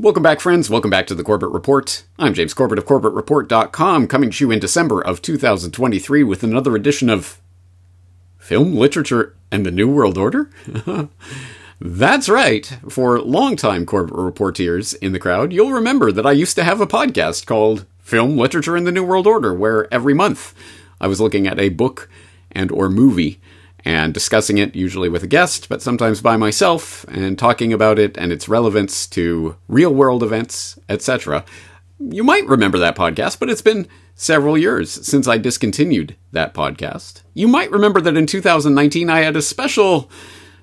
Welcome back, friends. Welcome back to the Corbett Report. I'm James Corbett of CorbettReport.com, coming to you in December of 2023 with another edition of Film, Literature, and the New World Order? That's right. For longtime Corbett Reporteers in the crowd, you'll remember that I used to have a podcast called Film, Literature, and the New World Order, where every month I was looking at a book and or movie and discussing it usually with a guest, but sometimes by myself and talking about it and its relevance to real world events, etc. You might remember that podcast, but it's been several years since I discontinued that podcast. You might remember that in 2019 I had a special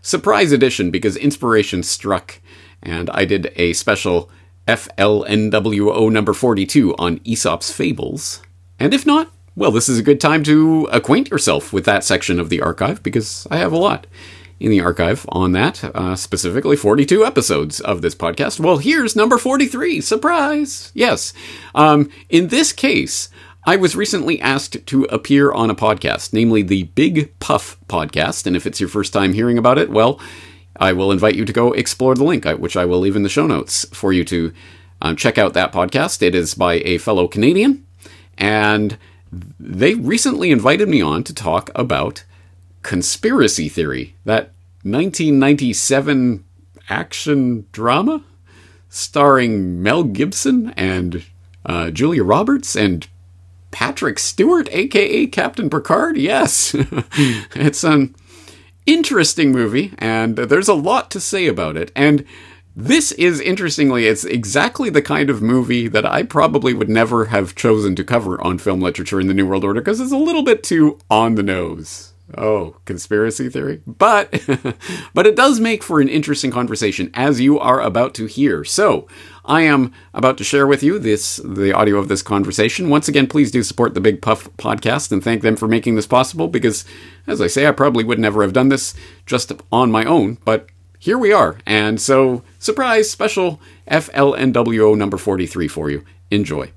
surprise edition because inspiration struck and I did a special FLNWO number 42 on Aesop's Fables. And if not, well, this is a good time to acquaint yourself with that section of the archive because I have a lot in the archive on that, uh, specifically 42 episodes of this podcast. Well, here's number 43. Surprise! Yes. Um, in this case, I was recently asked to appear on a podcast, namely the Big Puff podcast. And if it's your first time hearing about it, well, I will invite you to go explore the link, which I will leave in the show notes for you to um, check out that podcast. It is by a fellow Canadian. And they recently invited me on to talk about conspiracy theory, that 1997 action drama starring Mel Gibson and uh, Julia Roberts and Patrick Stewart, aka Captain Picard. Yes, it's an interesting movie, and there's a lot to say about it. And this is interestingly, it's exactly the kind of movie that I probably would never have chosen to cover on film literature in the New World Order because it's a little bit too on the nose. Oh, conspiracy theory? But but it does make for an interesting conversation as you are about to hear. So, I am about to share with you this the audio of this conversation. Once again, please do support the Big Puff podcast and thank them for making this possible because as I say, I probably would never have done this just on my own, but here we are. And so, surprise, special FLNWO number 43 for you. Enjoy.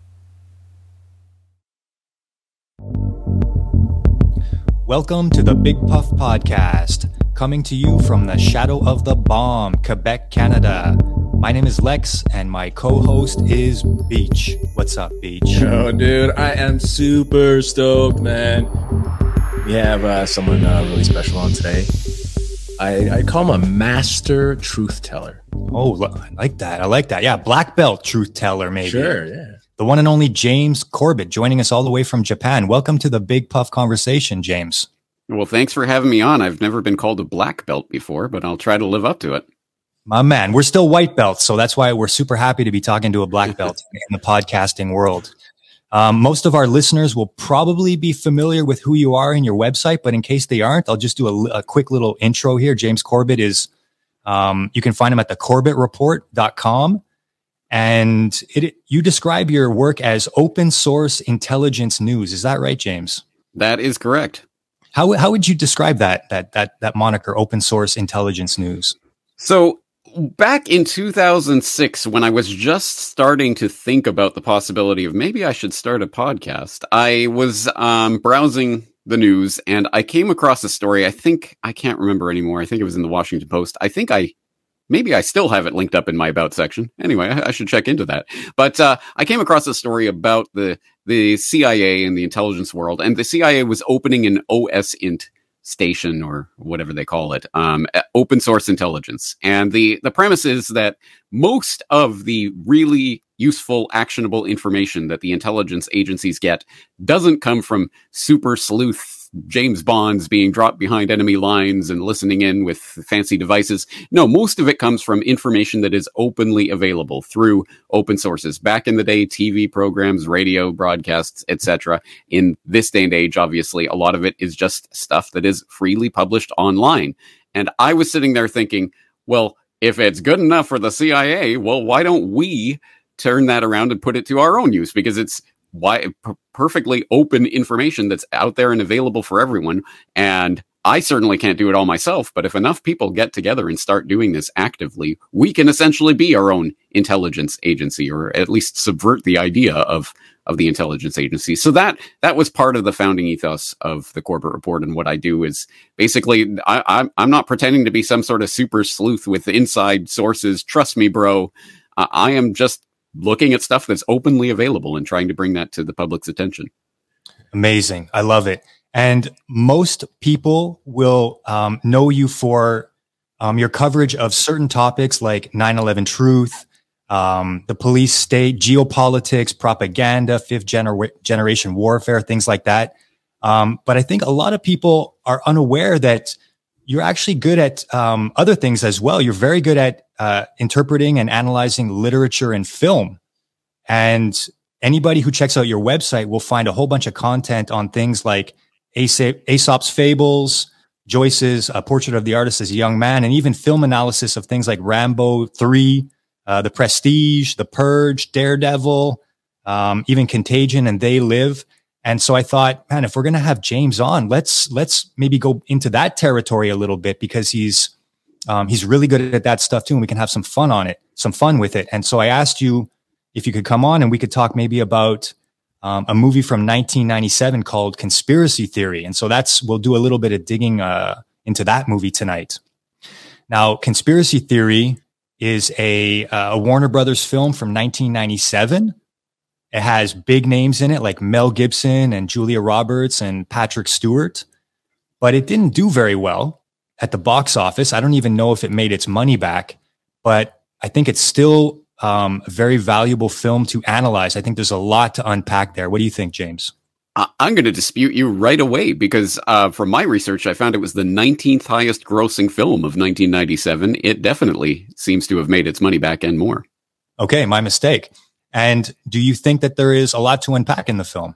Welcome to the Big Puff Podcast, coming to you from the shadow of the bomb, Quebec, Canada. My name is Lex, and my co host is Beach. What's up, Beach? Oh, dude, I am super stoked, man. We have uh, someone uh, really special on today. I, I call him a master truth teller. Oh, I like that. I like that. Yeah, black belt truth teller, maybe. Sure, yeah. The one and only James Corbett joining us all the way from Japan. Welcome to the Big Puff Conversation, James. Well, thanks for having me on. I've never been called a black belt before, but I'll try to live up to it. My man, we're still white belts, so that's why we're super happy to be talking to a black belt in the podcasting world. Um, most of our listeners will probably be familiar with who you are and your website, but in case they aren't, I'll just do a, a quick little intro here. James Corbett is, um, you can find him at the corbettreport.com. And it, you describe your work as open source intelligence news. Is that right, James? That is correct. How, how would you describe that, that, that, that moniker, open source intelligence news? So back in 2006, when I was just starting to think about the possibility of maybe I should start a podcast, I was um, browsing the news and I came across a story. I think I can't remember anymore. I think it was in the Washington Post. I think I maybe I still have it linked up in my about section. Anyway, I, I should check into that. But uh, I came across a story about the the CIA and the intelligence world, and the CIA was opening an OSINT station or whatever they call it, um, open source intelligence. And the the premise is that most of the really useful, actionable information that the intelligence agencies get doesn't come from super sleuth James Bonds being dropped behind enemy lines and listening in with fancy devices. No, most of it comes from information that is openly available through open sources. Back in the day, TV programs, radio broadcasts, etc. In this day and age, obviously, a lot of it is just stuff that is freely published online. And I was sitting there thinking, well, if it's good enough for the CIA, well, why don't we turn that around and put it to our own use? Because it's why perfectly open information that's out there and available for everyone. And I certainly can't do it all myself, but if enough people get together and start doing this actively, we can essentially be our own intelligence agency, or at least subvert the idea of of the intelligence agency. So that that was part of the founding ethos of the Corbett Report. And what I do is basically I, I'm I'm not pretending to be some sort of super sleuth with inside sources. Trust me, bro. I am just looking at stuff that's openly available and trying to bring that to the public's attention. Amazing. I love it. And most people will um, know you for um, your coverage of certain topics like 9 11 truth, um, the police state, geopolitics, propaganda, fifth gener- generation warfare, things like that. Um, but I think a lot of people are unaware that you're actually good at um, other things as well. You're very good at uh, interpreting and analyzing literature and film. And anybody who checks out your website will find a whole bunch of content on things like Aesop's fables, Joyce's uh, portrait of the artist as a young man, and even film analysis of things like Rambo 3, uh, The Prestige, The Purge, Daredevil, um, even Contagion and They Live. And so I thought, man, if we're going to have James on, let's, let's maybe go into that territory a little bit because he's, um, he's really good at that stuff too. And we can have some fun on it, some fun with it. And so I asked you if you could come on and we could talk maybe about, um, a movie from 1997 called Conspiracy Theory. And so that's, we'll do a little bit of digging, uh, into that movie tonight. Now, Conspiracy Theory is a, uh, a Warner Brothers film from 1997 it has big names in it like Mel Gibson and Julia Roberts and Patrick Stewart, but it didn't do very well at the box office. I don't even know if it made its money back, but I think it's still um, a very valuable film to analyze. I think there's a lot to unpack there. What do you think, James? I'm going to dispute you right away because uh, from my research, I found it was the 19th highest grossing film of 1997. It definitely seems to have made its money back and more. Okay, my mistake. And do you think that there is a lot to unpack in the film?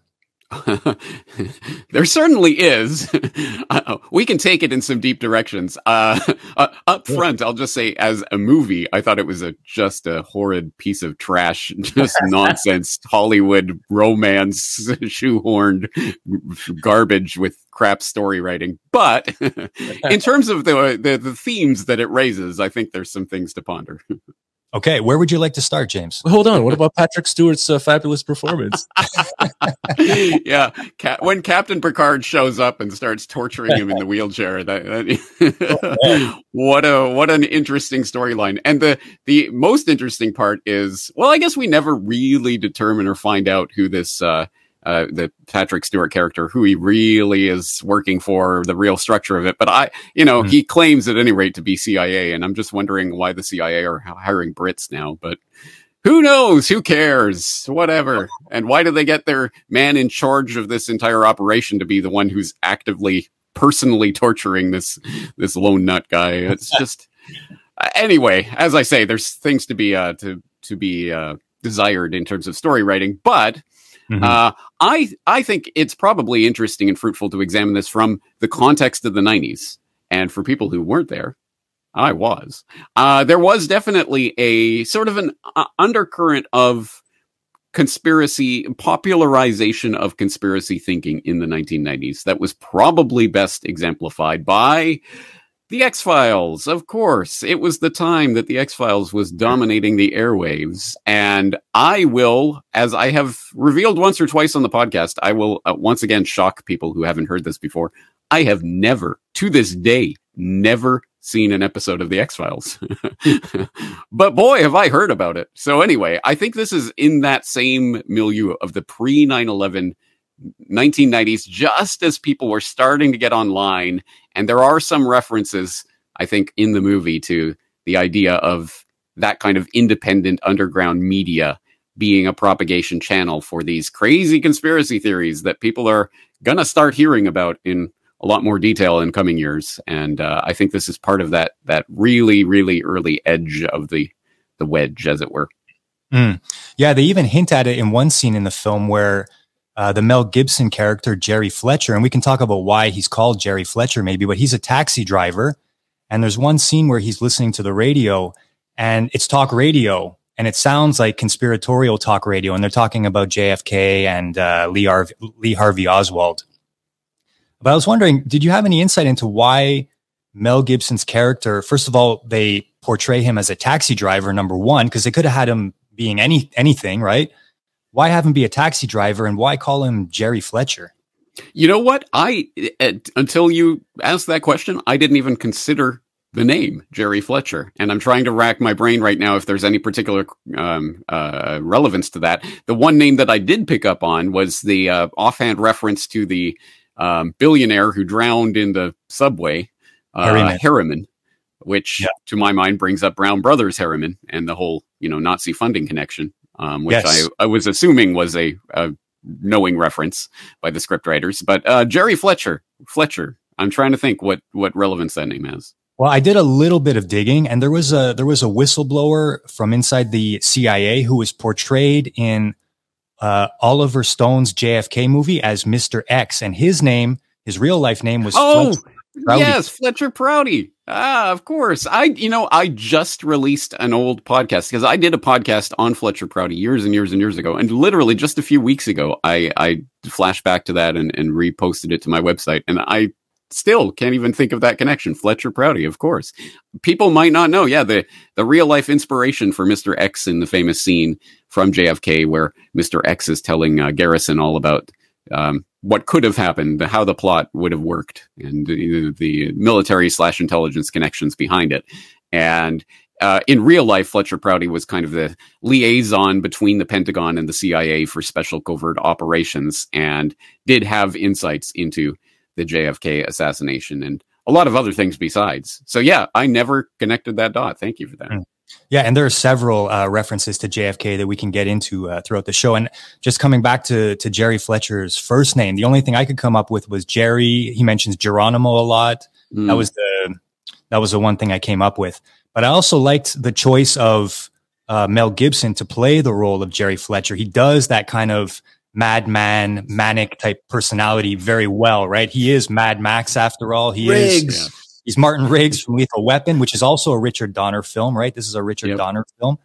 there certainly is. Uh, we can take it in some deep directions. Uh, uh, up front, I'll just say, as a movie, I thought it was a just a horrid piece of trash, just nonsense Hollywood romance, shoehorned garbage with crap story writing. But in terms of the, the the themes that it raises, I think there's some things to ponder. Okay, where would you like to start, James? Hold on. What about Patrick Stewart's uh, fabulous performance? yeah, when Captain Picard shows up and starts torturing him in the wheelchair, that, that what a what an interesting storyline. And the the most interesting part is, well, I guess we never really determine or find out who this uh, uh, the Patrick Stewart character, who he really is working for, the real structure of it. But I, you know, mm-hmm. he claims at any rate to be CIA, and I'm just wondering why the CIA are hiring Brits now. But who knows? Who cares? Whatever. And why do they get their man in charge of this entire operation to be the one who's actively, personally torturing this this lone nut guy? It's just. anyway, as I say, there's things to be uh, to to be uh, desired in terms of story writing, but Mm-hmm. Uh, I I think it's probably interesting and fruitful to examine this from the context of the '90s, and for people who weren't there, I was. Uh, there was definitely a sort of an uh, undercurrent of conspiracy popularization of conspiracy thinking in the 1990s that was probably best exemplified by the X Files, of course. It was the time that the X Files was dominating the airwaves. And I will, as I have revealed once or twice on the podcast, I will uh, once again shock people who haven't heard this before. I have never, to this day, never seen an episode of the X Files. but boy, have I heard about it. So anyway, I think this is in that same milieu of the pre 9 11 1990s, just as people were starting to get online. And there are some references, I think, in the movie to the idea of that kind of independent underground media being a propagation channel for these crazy conspiracy theories that people are going to start hearing about in a lot more detail in coming years. And uh, I think this is part of that that really, really early edge of the the wedge, as it were. Mm. Yeah, they even hint at it in one scene in the film where uh, the Mel Gibson character, Jerry Fletcher. And we can talk about why he's called Jerry Fletcher, maybe, but he's a taxi driver. And there's one scene where he's listening to the radio and it's talk radio and it sounds like conspiratorial talk radio. And they're talking about JFK and uh, Lee, Harvey, Lee Harvey Oswald. But I was wondering, did you have any insight into why Mel Gibson's character, first of all, they portray him as a taxi driver, number one, because they could have had him being any anything, right? Why have him be a taxi driver and why call him Jerry Fletcher? You know what? I uh, until you asked that question, I didn't even consider the name Jerry Fletcher, and I'm trying to rack my brain right now if there's any particular um, uh, relevance to that. The one name that I did pick up on was the uh, offhand reference to the um, billionaire who drowned in the subway, uh, Harriman. Harriman, which Yeah. to my mind brings up Brown Brothers Harriman and the whole you know Nazi funding connection, um, which Yes. I, I was assuming was a, a knowing reference by the scriptwriters. But uh, Jerry Fletcher, Fletcher. I'm trying to think what what relevance that name has. Well, I did a little bit of digging and there was a, there was a whistleblower from inside the CIA who was portrayed in, uh, Oliver Stone's JFK movie as Mr. X and his name, his real life name was Oh, Fletcher yes, Fletcher Prouty. Ah, of course. I, you know, I just released an old podcast because I did a podcast on Fletcher Prouty years and years and years ago, and literally just a few weeks ago, I, I flashed back to that and, and reposted it to my website, and I still can't even think of that connection. Fletcher Prouty, of course. People might not know. Yeah, the the real life inspiration for Mister X in the famous scene from JFK where Mister X is telling uh, Garrison all about um, what could have happened, how the plot would have worked, and the, military slash intelligence connections behind it. And uh, in real life, Fletcher Prouty was kind of the liaison between the Pentagon and the CIA for special covert operations, and did have insights into the JFK assassination and a lot of other things besides. So yeah, I never connected that dot. Thank you for that. Yeah, and there are several uh, references to JFK that we can get into uh, throughout the show. And just coming back to to Jerry Fletcher's first name, the only thing I could come up with was Jerry. He mentions Geronimo a lot. Mm. That was the that was the one thing I came up with. But I also liked the choice of uh, Mel Gibson to play the role of Jerry Fletcher. He does that kind of madman, manic type personality very well, right? He is Mad Max after all. He is. Riggs. He's Martin Riggs from Lethal Weapon, which is also a Richard Donner film, right? This is a Richard Yep. Donner film.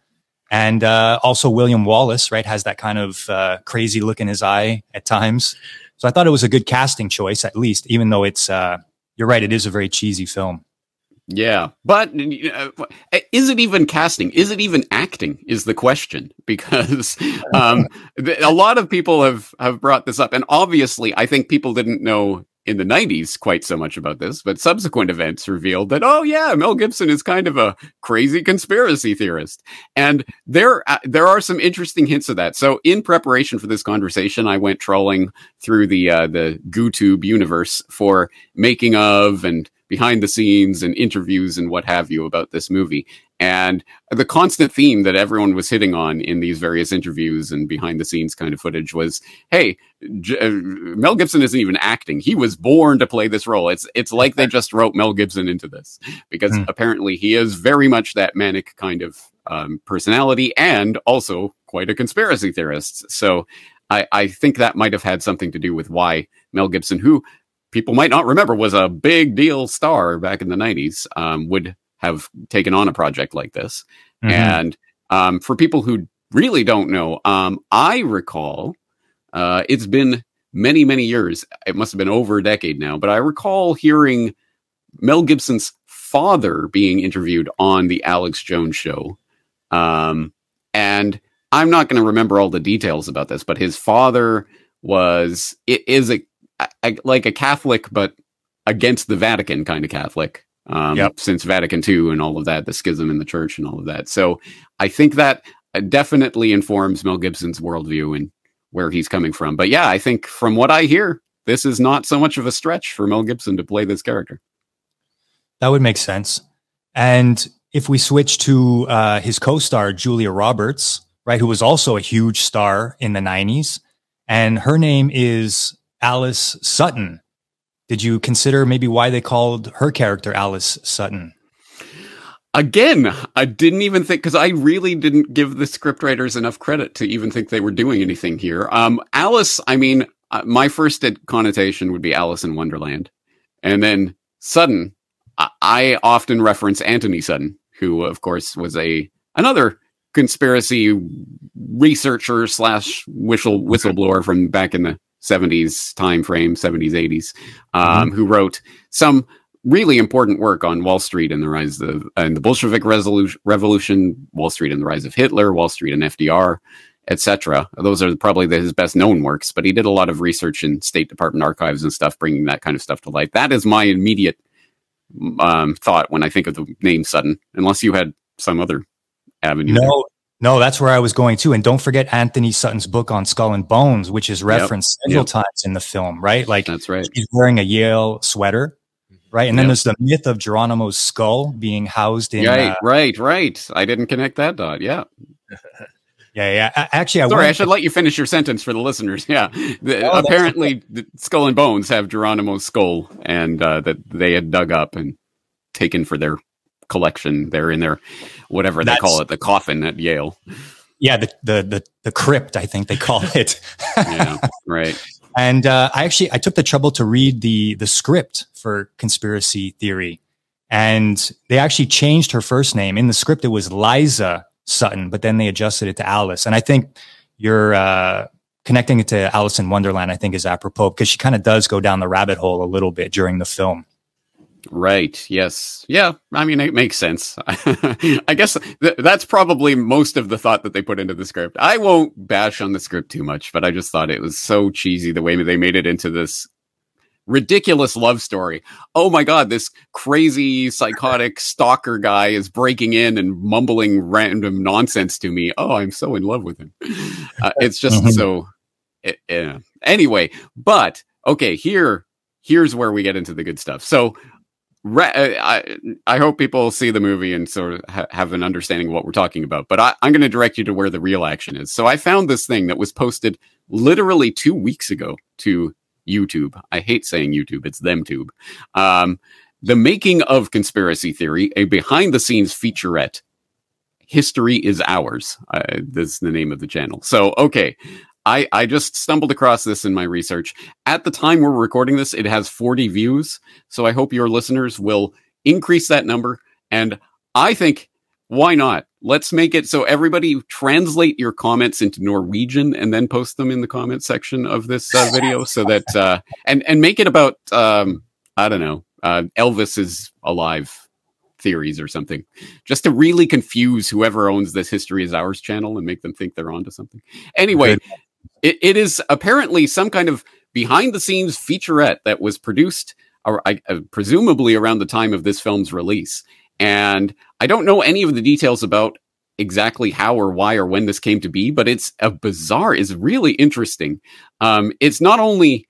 And uh, also William Wallace, right, has that kind of uh, crazy look in his eye at times. So I thought it was a good casting choice, at least, even though it's, uh, you're right, it is a very cheesy film. Yeah, but uh, is it even casting? Is it even acting? Is the question because um, a lot of people have have brought this up, and obviously, I think people didn't know in the '90s quite so much about this, but subsequent events revealed that oh yeah, Mel Gibson is kind of a crazy conspiracy theorist, and there uh, there are some interesting hints of that. So, in preparation for this conversation, I went trolling through the uh, the GooTube universe for making of and behind the scenes and interviews and what have you about this movie. And the constant theme that everyone was hitting on in these various interviews and behind the scenes kind of footage was, "Hey, J- uh, Mel Gibson isn't even acting; he was born to play this role. It's it's like they just wrote Mel Gibson into this because Hmm. apparently he is very much that manic kind of um, personality and also quite a conspiracy theorist. So." I, I think that might have had something to do with why Mel Gibson, who people might not remember was a big deal star back in the 90s um, would have taken on a project like this. Mhm. and um, for people who really don't know um, i recall uh, it's been many many years. It must have been over a decade now but i recall hearing mel gibson's father being interviewed on the alex jones show. Um, and i'm not going to remember all the details about this but his father was it is a, a like a catholic but against the vatican kind of catholic um, Yep. since vatican ii and all of that the schism in the church and all of that so i think that uh, definitely informs mel gibson's worldview and where he's coming from but yeah i think from what i hear this is not so much of a stretch for mel gibson to play this character That would make sense. And if we switch to uh, his co-star Julia Roberts, right, who was also a huge star in the '90s, and her name is Alice Sutton. Did you consider maybe why they called her character Alice Sutton? Again, I didn't even think because I really didn't give the scriptwriters enough credit to even think they were doing anything here. Um, Alice, I mean, uh, my first connotation would be Alice in Wonderland, and then Sutton. I, I often reference Anthony Sutton, who, of course, was a another conspiracy researcher slash whistle whistleblower from back in the seventies time frame, seventies eighties, um, who wrote some really important work on Wall Street and the rise of and the Bolshevik revolution, Wall Street and the rise of Hitler, Wall Street and FDR, etc. Those are probably the, his best known works, but he did a lot of research in State Department archives and stuff, bringing that kind of stuff to light. That is my immediate um, thought when I think of the name Sutton, unless you had some other avenue. No, no, that's where I was going to. And don't forget Anthony Sutton's book on Skull and Bones, which is referenced several yep. times in the film, right? Like That's right. he's wearing a Yale sweater, right? And then Yep. there's the myth of Geronimo's skull being housed in. Right, uh, right, right. I didn't connect that dot. Yeah. yeah, yeah. Actually, I Sorry, I should let you finish your sentence for the listeners. Yeah. The- apparently, the Skull and Bones have Geronimo's skull and uh, that they had dug up and taken for their collection. They're in their, whatever they call it, the coffin at Yale. yeah, the, the the the crypt, I think they call it. Yeah. right. And uh, I actually I took the trouble to read the the script for conspiracy theory, and they actually changed her first name in the script. It was Liza Sutton, but then they adjusted it to Alice. And I think you're uh, connecting it to Alice in Wonderland. I think is apropos because she kind of does go down the rabbit hole a little bit during the film. Right. Yes. Yeah. I mean, it makes sense. I guess th- that's probably most of the thought that they put into the script. I won't bash on the script too much, but I just thought it was so cheesy the way they made it into this ridiculous love story. Oh my God, this crazy psychotic stalker guy is breaking in and mumbling random nonsense to me. Oh, I'm so in love with him. Uh, it's just Mhm. so. eh, eh. Anyway, but okay, here, here's where we get into the good stuff. So, Ra- uh, I, I hope people see the movie and sort of ha- have an understanding of what we're talking about. But I, I'm going to direct you to where the real action is. So I found this thing that was posted literally two weeks ago to YouTube. I hate saying YouTube; it's ThemTube. Um, the making of conspiracy theory, a behind-the-scenes featurette. History is ours. Uh, this is the name of the channel. So okay. I, I just stumbled across this in my research. At the time we're recording this, it has 40 views. So I hope your listeners will increase that number. And I think, why not? Let's make it so everybody translate your comments into Norwegian and then post them in the comment section of this uh, video so that, uh, and, and make it about, um, I don't know, uh, Elvis is alive theories or something just to really confuse whoever owns this history is ours channel and make them think they're onto something. Anyway. It, it is apparently some kind of behind the scenes featurette that was produced or I, uh, presumably around the time of this film's release. And I don't know any of the details about exactly how or why or when this came to be, but it's a bizarre, is really interesting. Um, it's not only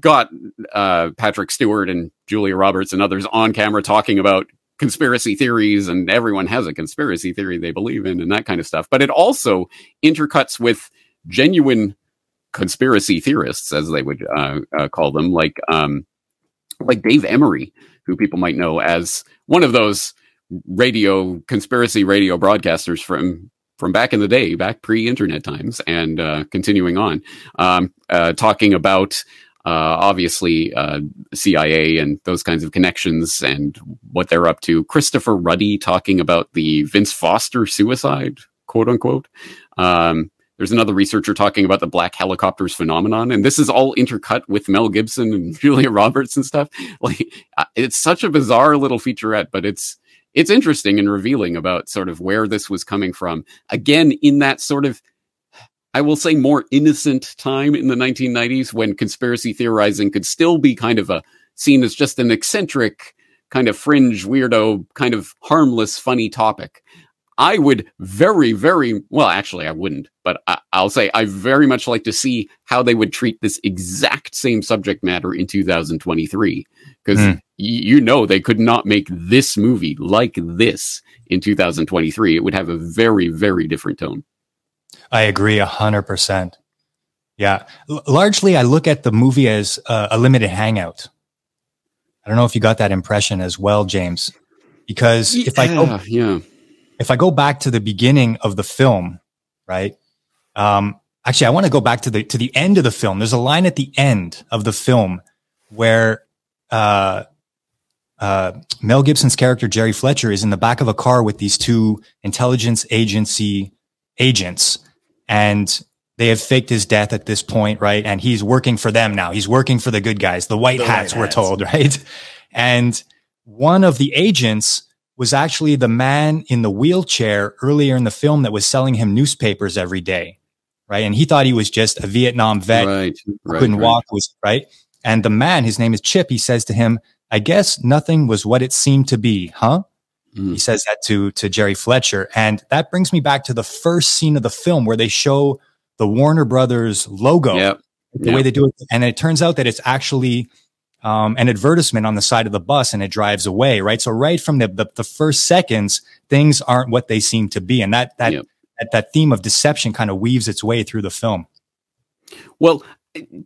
got uh, Patrick Stewart and Julia Roberts and others on camera talking about conspiracy theories, and everyone has a conspiracy theory they believe in and that kind of stuff, but it also intercuts with genuine conspiracy theorists, as they would uh, uh, call them, like um, like Dave Emory, who people might know as one of those radio conspiracy radio broadcasters from from back in the day, back pre-internet times, and uh, continuing on, um, uh, talking about uh, obviously uh, CIA and those kinds of connections and what they're up to. Christopher Ruddy talking about the Vince Foster suicide, quote unquote. Um, there's another researcher talking about the black helicopters phenomenon, and this is all intercut with Mel Gibson and Julia Roberts and stuff. Like, uh, it's such a bizarre little featurette, but it's it's interesting and revealing about sort of where this was coming from. Again, in that sort of I will say more innocent time in the 1990s when conspiracy theorizing could still be kind of a seen as just an eccentric, kind of fringe, weirdo, kind of harmless, funny topic. I would very, very well, actually, I wouldn't, but I, I'll say I very much like to see how they would treat this exact same subject matter in 2023. Because Hmm. y- you know, they could not make this movie like this in 2023. It would have a very, very different tone. I agree a hundred percent. Yeah, L- largely I look at the movie as uh, a limited hangout. I don't know if you got that impression as well, James, because if I go Yeah, yeah. If I go back to the beginning of the film, right? Um, actually, I want to go back to the to the end of the film. There's a line at the end of the film where uh, uh, Mel Gibson's character Jerry Fletcher is in the back of a car with these two intelligence agency agents, and they have faked his death at this point, right? And he's working for them now. He's working for the good guys, the white The white hats, we're hats. told, right? And one of the agents was actually the man in the wheelchair earlier in the film that was selling him newspapers every day, right? And he thought he was just a Vietnam vet right, who right, couldn't right. walk was right. And the man, his name is Chip, he says to him, I guess nothing was what it seemed to be, huh? Mm. He says that to to Jerry Fletcher, and that brings me back to the first scene of the film where they show the Warner Brothers logo, Yep. the Yep. way they do it, and it turns out that it's actually um, an advertisement on the side of the bus, and it drives away. Right, so right from the the, the first seconds, things aren't what they seem to be, and that that Yep. that, that theme of deception kind of weaves its way through the film. Well,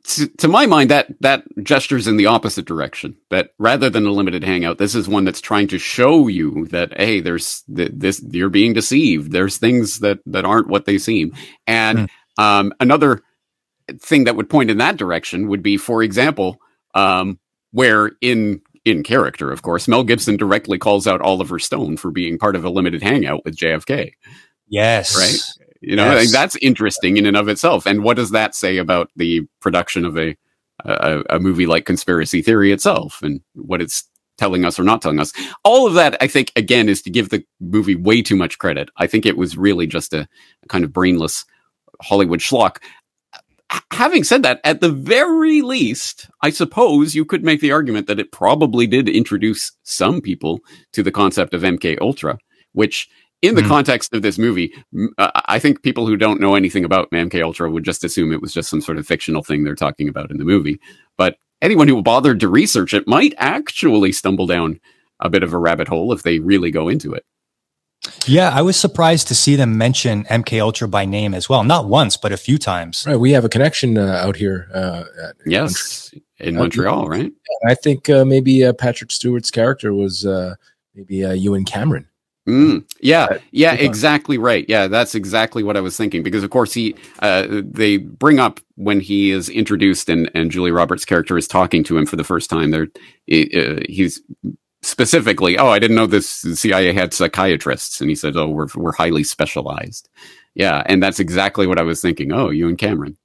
to, to my mind, that that gestures in the opposite direction. That rather than a limited hangout, this is one that's trying to show you that hey, there's th- this you're being deceived. There's things that that aren't what they seem. And um, another thing that would point in that direction would be, for example, um, where in in character, of course, Mel Gibson directly calls out Oliver Stone for being part of a limited hangout with JFK. Yes, Right. You know, Yes. that's interesting in and of itself. And what does that say about the production of a, a a movie like Conspiracy Theory itself, and what it's telling us or not telling us? All of that, I think, again, is to give the movie way too much credit. I think it was really just a, a kind of brainless Hollywood schlock. Having said that, at the very least, I suppose you could make the argument that it probably did introduce some people to the concept of MK Ultra, which in the Hmm. context of this movie, uh, I think people who don't know anything about MK Ultra would just assume it was just some sort of fictional thing they're talking about in the movie. But anyone who bothered to research it might actually stumble down a bit of a rabbit hole if they really go into it. Yeah, I was surprised to see them mention MK Ultra by name as well. Not once, but a few times. Right, we have a connection uh, out here. Uh, at Yes, in Uh, Montreal, right? I think uh, maybe uh, Patrick Stewart's character was uh, maybe uh, Ewan Cameron. Mm, yeah, yeah, yeah. exactly right. Yeah, that's exactly what I was thinking. Because of course he, uh, they bring up when he is introduced and and Julie Roberts' character is talking to him for the first time. There, uh, he's specifically, oh, I didn't know this CIA had psychiatrists, and he said, oh, we're we're highly specialized. Yeah, and that's exactly what I was thinking. Oh, Ewan Cameron.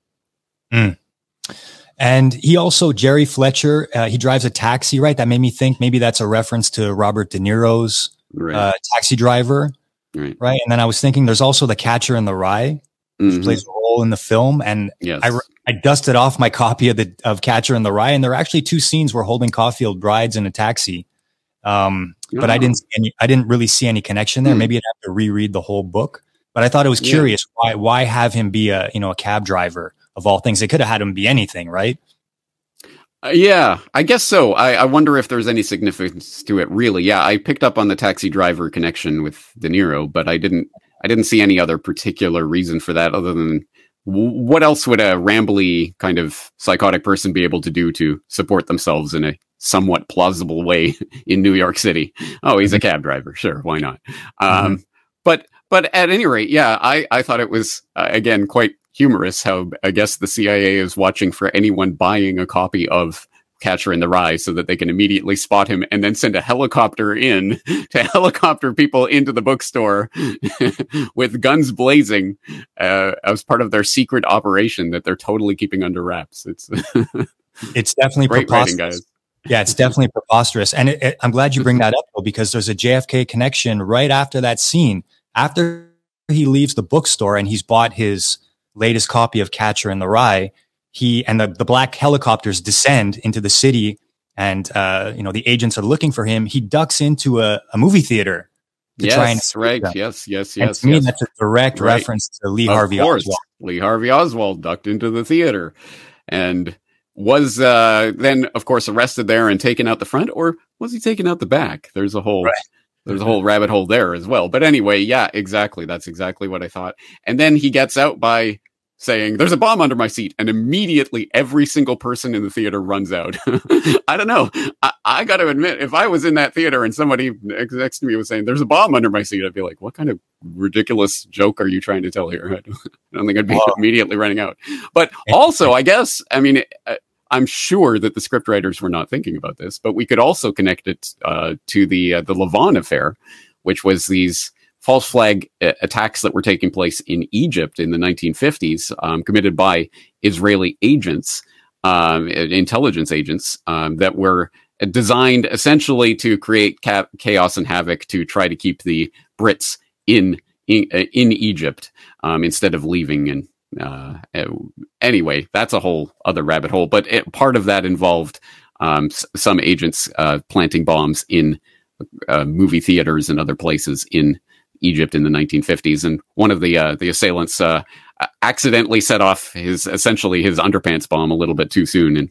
And he also, Jerry Fletcher, uh, he drives a taxi, right? That made me think maybe that's a reference to Robert De Niro's Right. uh, taxi driver, right. right? And then I was thinking there's also the catcher in the rye, which Mhm. plays a role in the film. And Yes. I, I dusted off my copy of the of Catcher in the Rye, and there are actually two scenes where Holden Caulfield rides in a taxi. Um, but I Oh. didn't see any, I didn't really see any connection there. Hmm. Maybe I'd have to reread the whole book. But I thought it was Yeah. curious why why have him be a you know a cab driver of all things? They could have had him be anything, right? Uh, yeah, I guess so. I, I wonder if there's any significance to it. Really, yeah. I picked up on the taxi driver connection with De Niro, but I didn't. I didn't see any other particular reason for that, other than w- what else would a rambly kind of psychotic person be able to do to support themselves in a somewhat plausible way in New York City? Oh, he's a cab driver. Sure, why not? Um, but but at any rate, yeah, I I thought it was uh, again quite humorous how I guess the CIA is watching for anyone buying a copy of Catcher in the Rye so that they can immediately spot him and then send a helicopter in to helicopter people into the bookstore with guns blazing uh, as part of their secret operation that they're totally keeping under wraps. It's It's definitely great writing, preposterous. guys. Yeah, it's definitely preposterous. And it, it- I'm glad you bring that up though, because there's a JFK connection right after that scene. After he leaves the bookstore and he's bought his latest copy of Catcher in the Rye, he and the, the black helicopters descend into the city and, uh, you know, the agents are looking for him. He ducks into a, a movie theater to try and Yes, right. them. Yes, yes, and yes. to me, that's a direct Right. reference to Lee Of Harvey course, Oswald. Lee Harvey Oswald ducked into the theater and was uh, then, of course, arrested there and taken out the front, or was he taken out the back? There's a whole Right. there's a whole rabbit hole there as well. But anyway, yeah, exactly. That's exactly what I thought. And then he gets out by saying, "There's a bomb under my seat," and immediately every single person in the theater runs out. I don't know. I, I got to admit, if I was in that theater and somebody next next to me was saying, "There's a bomb under my seat," I'd be like, "What kind of ridiculous joke are you trying to tell here?" I don't, think I'd be Wow. immediately running out. But also, I guess, I mean, uh, I'm sure that the scriptwriters were not thinking about this, but we could also connect it uh, to the uh, the Lavon affair, which was these false flag uh, attacks that were taking place in Egypt in the 1950s, um, committed by Israeli agents, um, intelligence agents, um, that were designed essentially to create ca- chaos and havoc to try to keep the Brits in in, uh, in Egypt um, instead of leaving. And uh, uh, anyway, that's a whole other rabbit hole. But it, part of that involved um, s- some agents uh, planting bombs in uh, movie theaters and other places in Egypt in the 1950s. And one of the uh, the assailants uh, accidentally set off his essentially his underpants bomb a little bit too soon and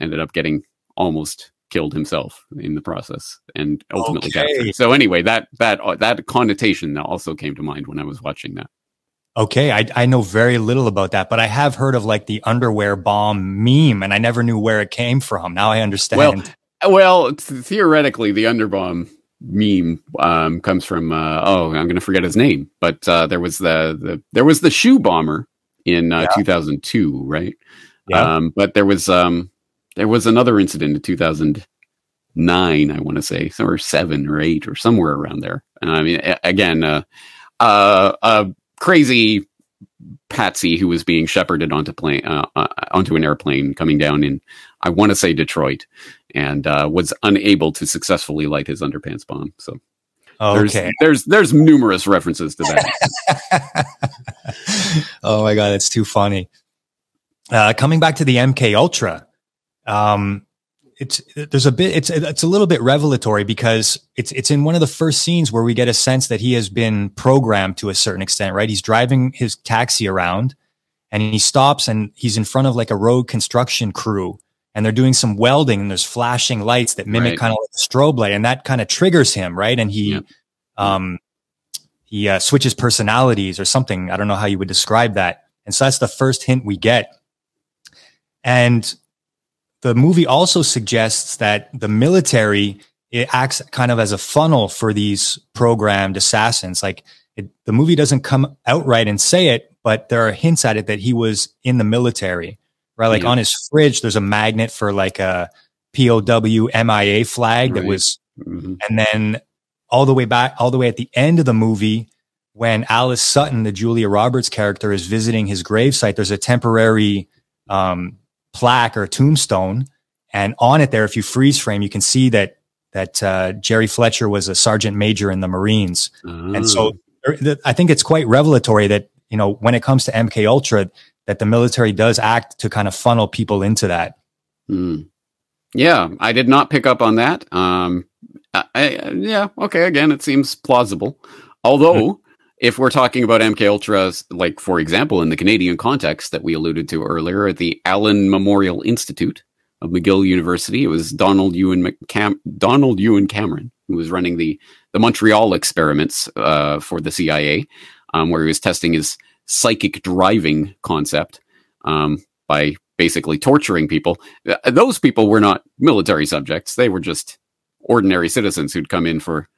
ended up getting almost killed himself in the process and ultimately Okay. captured. So anyway, that that uh, that connotation also came to mind when I was watching that. Okay, I, I know very little about that, but I have heard of like the underwear bomb meme, and I never knew where it came from. Now I understand. Well, Well, th- theoretically, the underbomb meme um, comes from uh, oh, I'm going to forget his name, but uh, there was the, the there was the shoe bomber in uh, 2002, right? Yeah. Um, but there was um, there was another incident in 2009, I want to say, or seven or eight or somewhere around there. And I mean, again, uh, uh, a crazy patsy who was being shepherded onto plane uh, uh, onto an airplane coming down in I want to say Detroit and uh, was unable to successfully light his underpants bomb. So there's okay. there's there's numerous references to that. oh my god, it's too funny. Uh, coming back to the MK Ultra, um, it's there's a bit it's it's a little bit revelatory because it's it's in one of the first scenes where we get a sense that he has been programmed to a certain extent, right? He's driving his taxi around and he stops and he's in front of like a road construction crew and they're doing some welding and there's flashing lights that mimic Right. kind of like a strobe light and that kind of triggers him, right? And he Yep. um he uh, switches personalities or something. I don't know how you would describe that. And so that's the first hint we get. And the movie also suggests that the military it acts kind of as a funnel for these programmed assassins. Like it, the movie doesn't come outright and say it, but there are hints at it that he was in the military, right? Like Yeah. on his fridge, there's a magnet for like a POW MIA flag that Right. was Mhm. and then all the way back, all the way at the end of the movie, when Alice Sutton, the Julia Roberts character, is visiting his gravesite, there's a temporary um, plaque or tombstone, and on it there, if you freeze frame, you can see that that uh, Jerry Fletcher was a sergeant major in the Marines, and so I think it's quite revelatory that you know when it comes to MK Ultra, that the military does act to kind of funnel people into that. Hmm. Yeah, I did not pick up on that. Um, I, I- yeah, okay. Again, it seems plausible. Although, if we're talking about MK Ultras, like for example, in the Canadian context that we alluded to earlier at the Allen Memorial Institute of McGill University, it was Donald Ewan McCam- Donald Ewan Cameron who was running the the Montreal experiments uh, for the CIA, um, where he was testing his psychic driving concept um, by basically torturing people. Those people were not military subjects; they were just ordinary citizens who'd come in for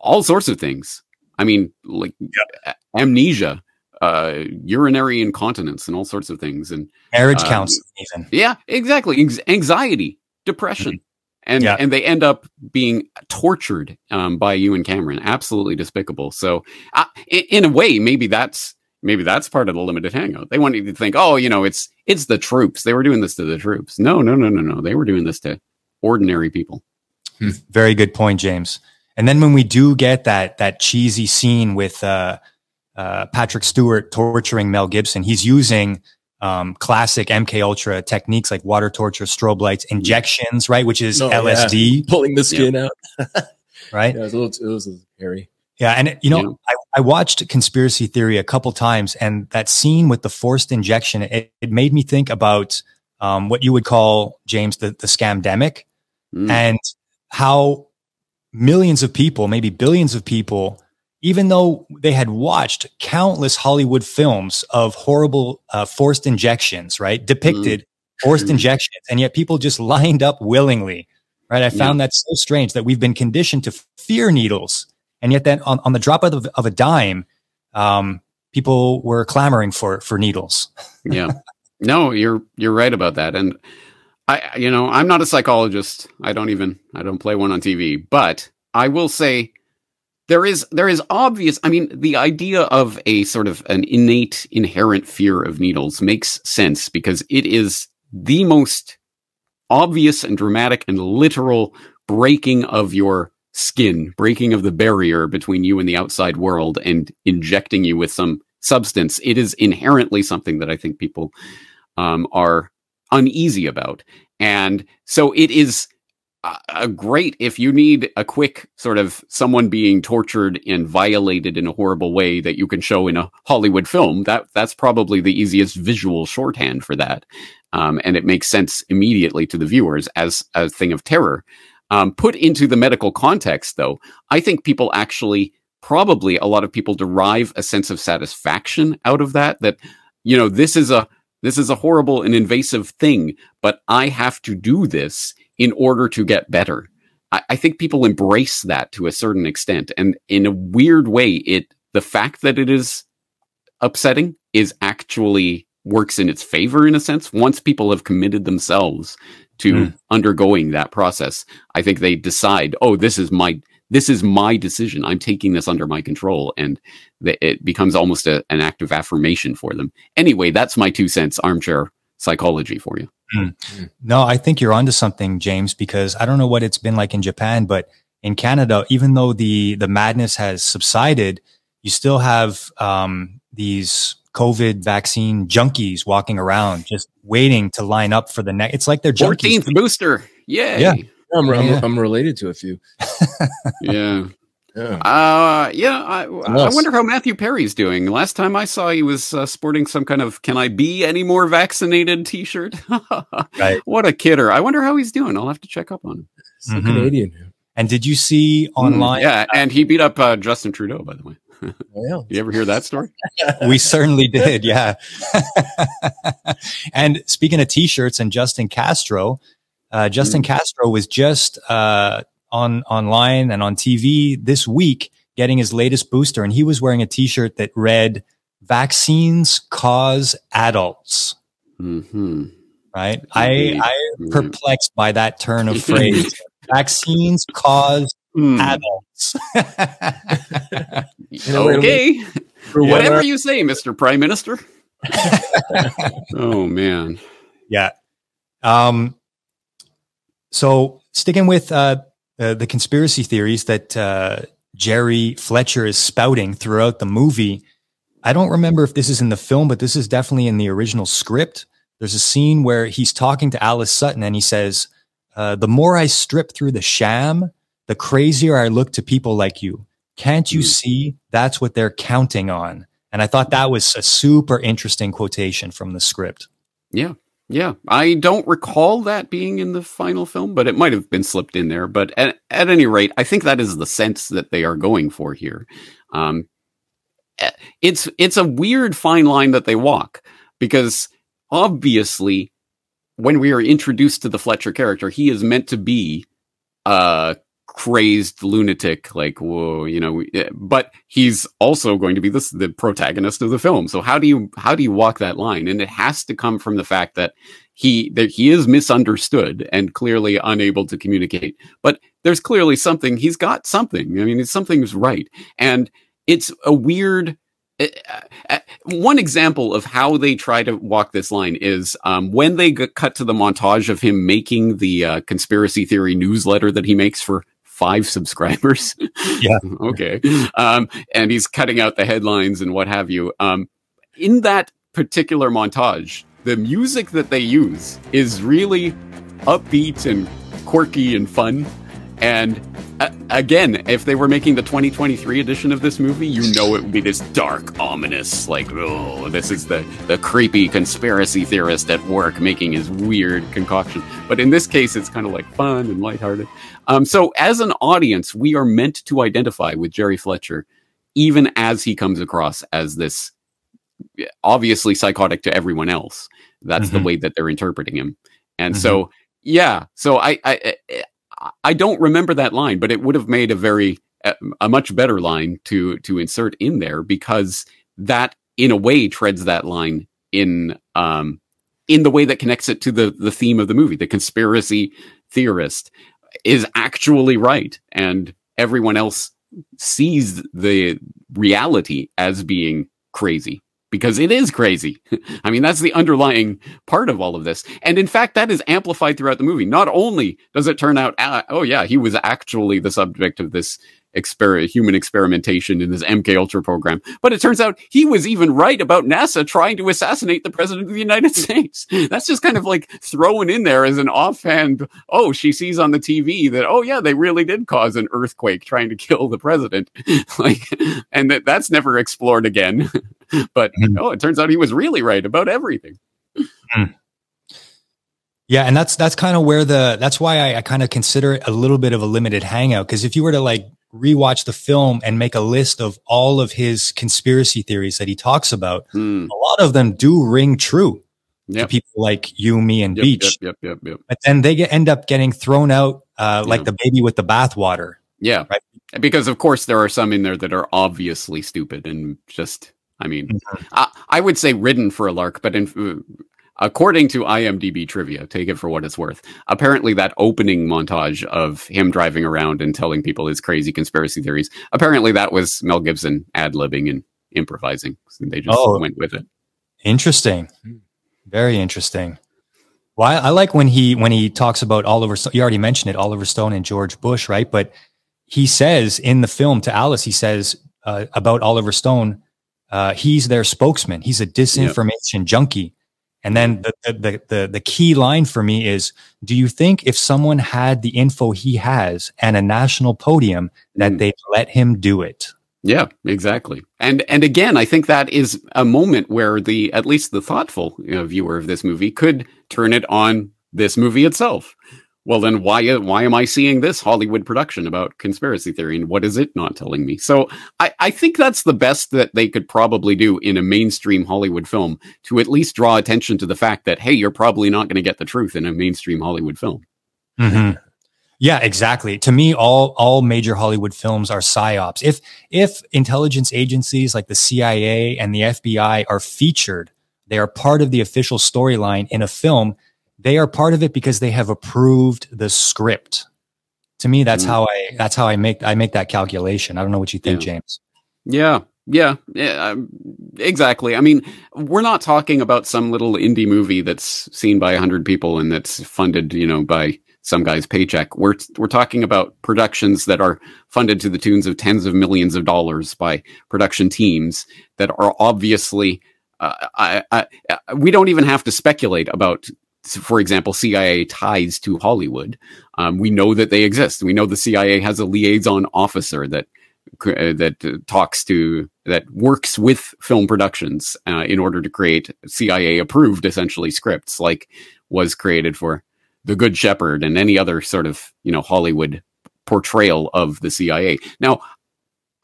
all sorts of things. I mean, like amnesia, uh, urinary incontinence, and all sorts of things. And Marriage Um, counseling, even. yeah, exactly. Ex- anxiety, depression. And, Yeah. and they end up being tortured um, by Ewan Cameron. Absolutely despicable. So, uh, in, in a way, maybe that's maybe that's part of the limited hangout. They want you to think, oh, you know, it's it's the troops. They were doing this to the troops. No, no, no, no, no. They were doing this to ordinary people. Very good point, James. And then when we do get that that cheesy scene with uh, uh, Patrick Stewart torturing Mel Gibson, he's using um, classic MK Ultra techniques like water torture, strobe lights, injections, right? Which is Oh, yeah. LSD, Pulling the skin out. right? Yeah, it was a little, it was a little hairy. Yeah, and you know, Yeah. I, I watched Conspiracy Theory a couple times, and that scene with the forced injection, it, it made me think about um, what you would call James the the scamdemic, Mm. and how millions of people, maybe billions of people, even though they had watched countless Hollywood films of horrible uh, forced injections, right, depicted forced Mm. injections, and yet people just lined up willingly, right? I found that so strange that we've been conditioned to fear needles, and yet then on, on the drop of, of a dime, um, people were clamoring for for needles. yeah. No, you're you're right about that. And I you know, I'm not a psychologist. I don't even I don't play one on TV, but I will say there is there is obvious I mean, the idea of a sort of an innate inherent fear of needles makes sense because it is the most obvious and dramatic and literal breaking of your skin, breaking of the barrier between you and the outside world and injecting you with some substance. It is inherently something that I think people um, are uneasy about. And so it is a great if you need a quick sort of someone being tortured and violated in a horrible way that you can show in a Hollywood film. That that's probably the easiest visual shorthand for that, um, and it makes sense immediately to the viewers as a thing of terror. Um, put into the medical context, though, I think people actually probably a lot of people derive a sense of satisfaction out of that. That you know this is a this is a horrible and invasive thing, but I have to do this in order to get better. I, I think people embrace that to a certain extent. And in a weird way, it, the fact that it is upsetting is actually works in its favor in a sense. Once people have committed themselves to mm. undergoing that process, I think they decide, oh, this is my, this is my decision. I'm taking this under my control. And th- it becomes almost a, an act of affirmation for them. Anyway, that's my two cents armchair psychology for you. Mm. No, I think you're onto something, James, because I don't know what it's been like in Japan, but in Canada, even though the the madness has subsided, you still have um, these COVID vaccine junkies walking around, just waiting to line up for the next. It's like they're junkies. 14th booster. Yay. Yeah. I'm, I'm, I'm related to a few. yeah. Yeah. Uh, yeah. I, I, wonder how Matthew Perry's doing. Last time I saw, he was uh, sporting some kind of "Can I be any more vaccinated?" T-shirt. right. What a kidder! I wonder how he's doing. I'll have to check up on him. mm-hmm. Canadian. And did you see mm, online? Mm, yeah, and he beat up uh, Justin Trudeau, by the way. Oh, yeah. you ever hear that story? we certainly did. Yeah. and speaking of t-shirts and Justin Castro, uh, Justin mm. Castro was just uh, on online and on TV this week getting his latest booster and he was wearing a t-shirt that read vaccines cause adults. Mm-hmm. Right. I, I am perplexed by that turn of phrase. vaccines cause mm. adults. okay. Whatever you say, Mr. Prime Minister. oh man. Yeah. Um, so sticking with uh, uh, the conspiracy theories that uh, Jerry Fletcher is spouting throughout the movie. I don't remember if this is in the film, but this is definitely in the original script. There's a scene where he's talking to Alice Sutton and he says, uh, The more I strip through the sham, the crazier I look to people like you. Can't you hmm. see that's what they're counting on? And I thought that was a super interesting quotation from the script. Yeah. Yeah, I don't recall that being in the final film, but it might have been slipped in there. But at, at any rate, I think that is the sense that they are going for here. Um, eh, it's it's a weird fine line that they walk because obviously, when we are introduced to the Fletcher character, he is meant to be a crazed lunatic, like whoa, you know. Eh, but he's also going to be this the protagonist of the film. So how do you how do you walk that line? And it has to come from the fact that he that he is misunderstood and clearly unable to communicate. But there's clearly something. He's got something. I mean, something's right, and it's a weird. Uh, one example of how they try to walk this line is um, when they cut to the montage of him making the uh, conspiracy theory newsletter that he makes for five subscribers. Yeah. okay. Um, and he's cutting out the headlines and what have you. Um, in that particular montage, the music that they use is really upbeat and quirky and fun. And uh, again, if they were making the 2023 edition of this movie, you know it would be this dark, ominous, like, oh, this is the, the creepy conspiracy theorist at work making his weird concoction. But in this case, it's kind of like fun and lighthearted. Um, so as an audience, we are meant to identify with Jerry Fletcher, even as he comes across as this obviously psychotic to everyone else. That's mm-hmm. the way that they're interpreting him. And mm-hmm. so, yeah, so I, I, I don't remember that line, but it would have made a very a much better line to to insert in there because that in a way treads that line in um in the way that connects it to the the theme of the movie. The conspiracy theorist is actually right and everyone else sees the reality as being crazy because it is crazy. I mean, that's the underlying part of all of this. And in fact, that is amplified throughout the movie. Not only does it turn out, uh, oh yeah, he was actually the subject of this exper- human experimentation in this MK Ultra program. But it turns out he was even right about NASA trying to assassinate the president of the United States. That's just kind of like thrown in there as an offhand. Oh, she sees on the TV that oh yeah, they really did cause an earthquake trying to kill the president, like, and that that's never explored again. but mm-hmm. oh, it turns out he was really right about everything. Mm. Yeah, and that's that's kind of where the that's why I, I kind of consider it a little bit of a limited hangout because if you were to like rewatch the film and make a list of all of his conspiracy theories that he talks about, mm. a lot of them do ring true yep. to people like you, me, and yep, Beach. Yep, yep, yep, But then they get, end up getting thrown out uh, like the baby with the bathwater. Yeah, right? because of course there are some in there that are obviously stupid and just. I mean, mm-hmm. I, I, would say ridden for a lark, but in, According to IMDb trivia, take it for what it's worth. Apparently, that opening montage of him driving around and telling people his crazy conspiracy theories, apparently that was Mel Gibson ad libbing and improvising. So they just oh, went with it. Interesting. Very interesting. Well, I, I, like when he when he talks about Oliver. Stone. You already mentioned it, Oliver Stone and George Bush, right? But he says in the film to Alice, he says uh, about Oliver Stone, uh, he's their spokesman. He's a disinformation yep. junkie. And then the, the, the, the key line for me is, do you think if someone had the info he has and a national podium that mm. they'd let him do it? Yeah, exactly. And and again, I think that is a moment where the at least the thoughtful you know, viewer of this movie could turn it on this movie itself well then why why am i seeing this hollywood production about conspiracy theory and what is it not telling me? So i i think that's the best that they could probably do in a mainstream hollywood film to at least draw attention to the fact that hey you're probably not going to get the truth in a mainstream hollywood film. Mm-hmm. yeah exactly. To me all all major hollywood films are psyops. If if intelligence agencies like the cia and the fbi are featured they are part of the official storyline in a film they are part of it because they have approved the script. To me, that's mm. how I that's how I make I make that calculation. I don't know what you think, yeah. James. Yeah, yeah, yeah, exactly. I mean, we're not talking about some little indie movie that's seen by a hundred people and that's funded, you know, by some guy's paycheck. We're we're talking about productions that are funded to the tunes of tens of millions of dollars by production teams that are obviously. Uh, I, I, we don't even have to speculate about for example, CIA ties to Hollywood. Um, we know that they exist. We know the CIA has a liaison officer that uh, that uh, talks to that works with film productions uh, in order to create CIA approved essentially scripts, like was created for The Good Shepherd and any other sort of you know Hollywood portrayal of the CIA. Now,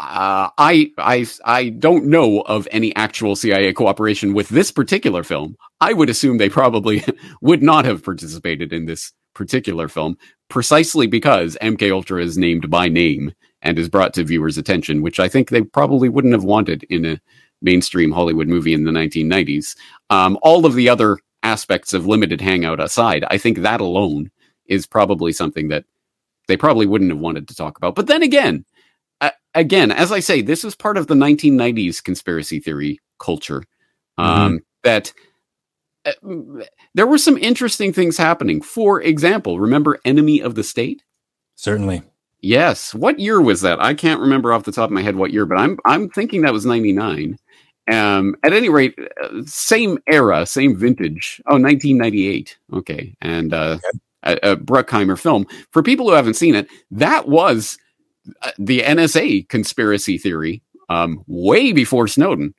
uh, I I I don't know of any actual CIA cooperation with this particular film. I would assume they probably would not have participated in this particular film precisely because MK Ultra is named by name and is brought to viewers' attention, which I think they probably wouldn't have wanted in a mainstream Hollywood movie in the 1990s. Um, all of the other aspects of limited hangout aside, I think that alone is probably something that they probably wouldn't have wanted to talk about. But then again, again, as I say, this is part of the 1990s conspiracy theory culture. Um, mm-hmm. That uh, there were some interesting things happening. For example, remember Enemy of the State? Certainly. Yes. What year was that? I can't remember off the top of my head what year, but I'm I'm thinking that was 99. Um, at any rate, uh, same era, same vintage. Oh, 1998. Okay. And uh, okay. A, a Bruckheimer film. For people who haven't seen it, that was the NSA conspiracy theory um, way before Snowden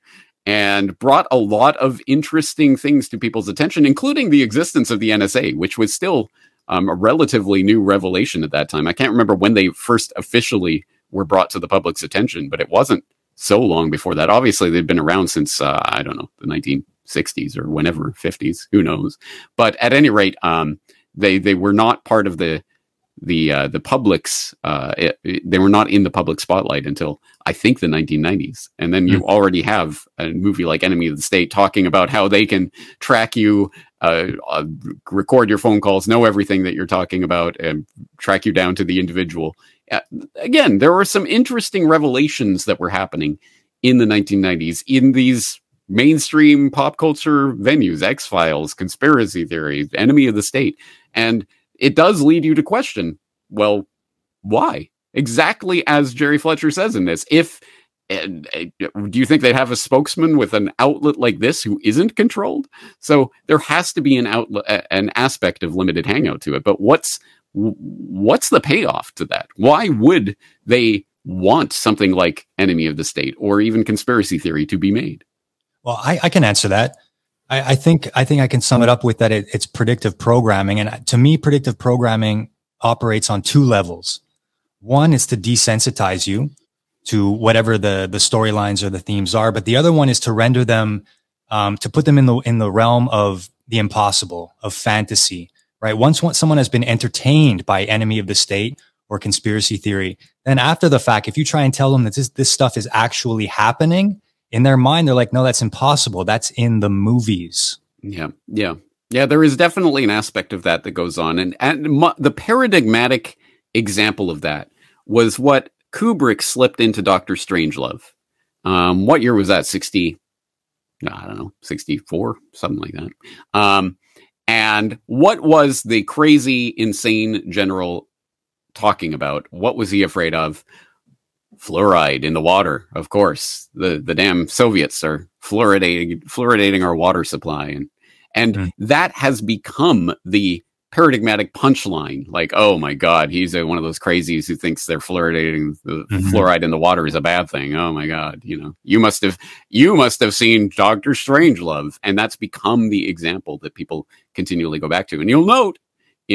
and brought a lot of interesting things to people's attention, including the existence of the NSA, which was still um, a relatively new revelation at that time. I can't remember when they first officially were brought to the public's attention, but it wasn't so long before that. Obviously, they'd been around since, uh, I don't know, the 1960s or whenever, 50s, who knows. But at any rate, um, they, they were not part of the the uh, the public's uh, it, it, they were not in the public spotlight until I think the 1990s, and then you mm. already have a movie like Enemy of the State talking about how they can track you, uh, uh, record your phone calls, know everything that you're talking about, and track you down to the individual. Uh, again, there were some interesting revelations that were happening in the 1990s in these mainstream pop culture venues, X Files, conspiracy theory, Enemy of the State, and it does lead you to question well, why? exactly as Jerry Fletcher says in this. If and, do you think they'd have a spokesman with an outlet like this who isn't controlled? So there has to be an outlet, an aspect of limited hangout to it. But what's what's the payoff to that? Why would they want something like enemy of the state or even conspiracy theory to be made? Well, I, I can answer that. I, I, think I think I can sum it up with that it, it's predictive programming, and to me, predictive programming operates on two levels. One is to desensitize you to whatever the the storylines or the themes are, but the other one is to render them um, to put them in the in the realm of the impossible of fantasy. Right. Once, once someone has been entertained by enemy of the state or conspiracy theory, then after the fact, if you try and tell them that this this stuff is actually happening in their mind, they're like, no, that's impossible. That's in the movies. Yeah. Yeah. Yeah. There is definitely an aspect of that that goes on, and and mu- the paradigmatic example of that was what Kubrick slipped into Doctor Strangelove. Um, what year was that? 60, I don't know, 64, something like that. Um, and what was the crazy, insane general talking about? What was he afraid of? Fluoride in the water, of course. The the damn Soviets are fluoridating fluoridating our water supply, and and mm. that has become the paradigmatic punchline like oh my god he's a, one of those crazies who thinks they're fluoridating the mm-hmm. fluoride in the water is a bad thing oh my god you know you must have you must have seen dr strangelove and that's become the example that people continually go back to and you'll note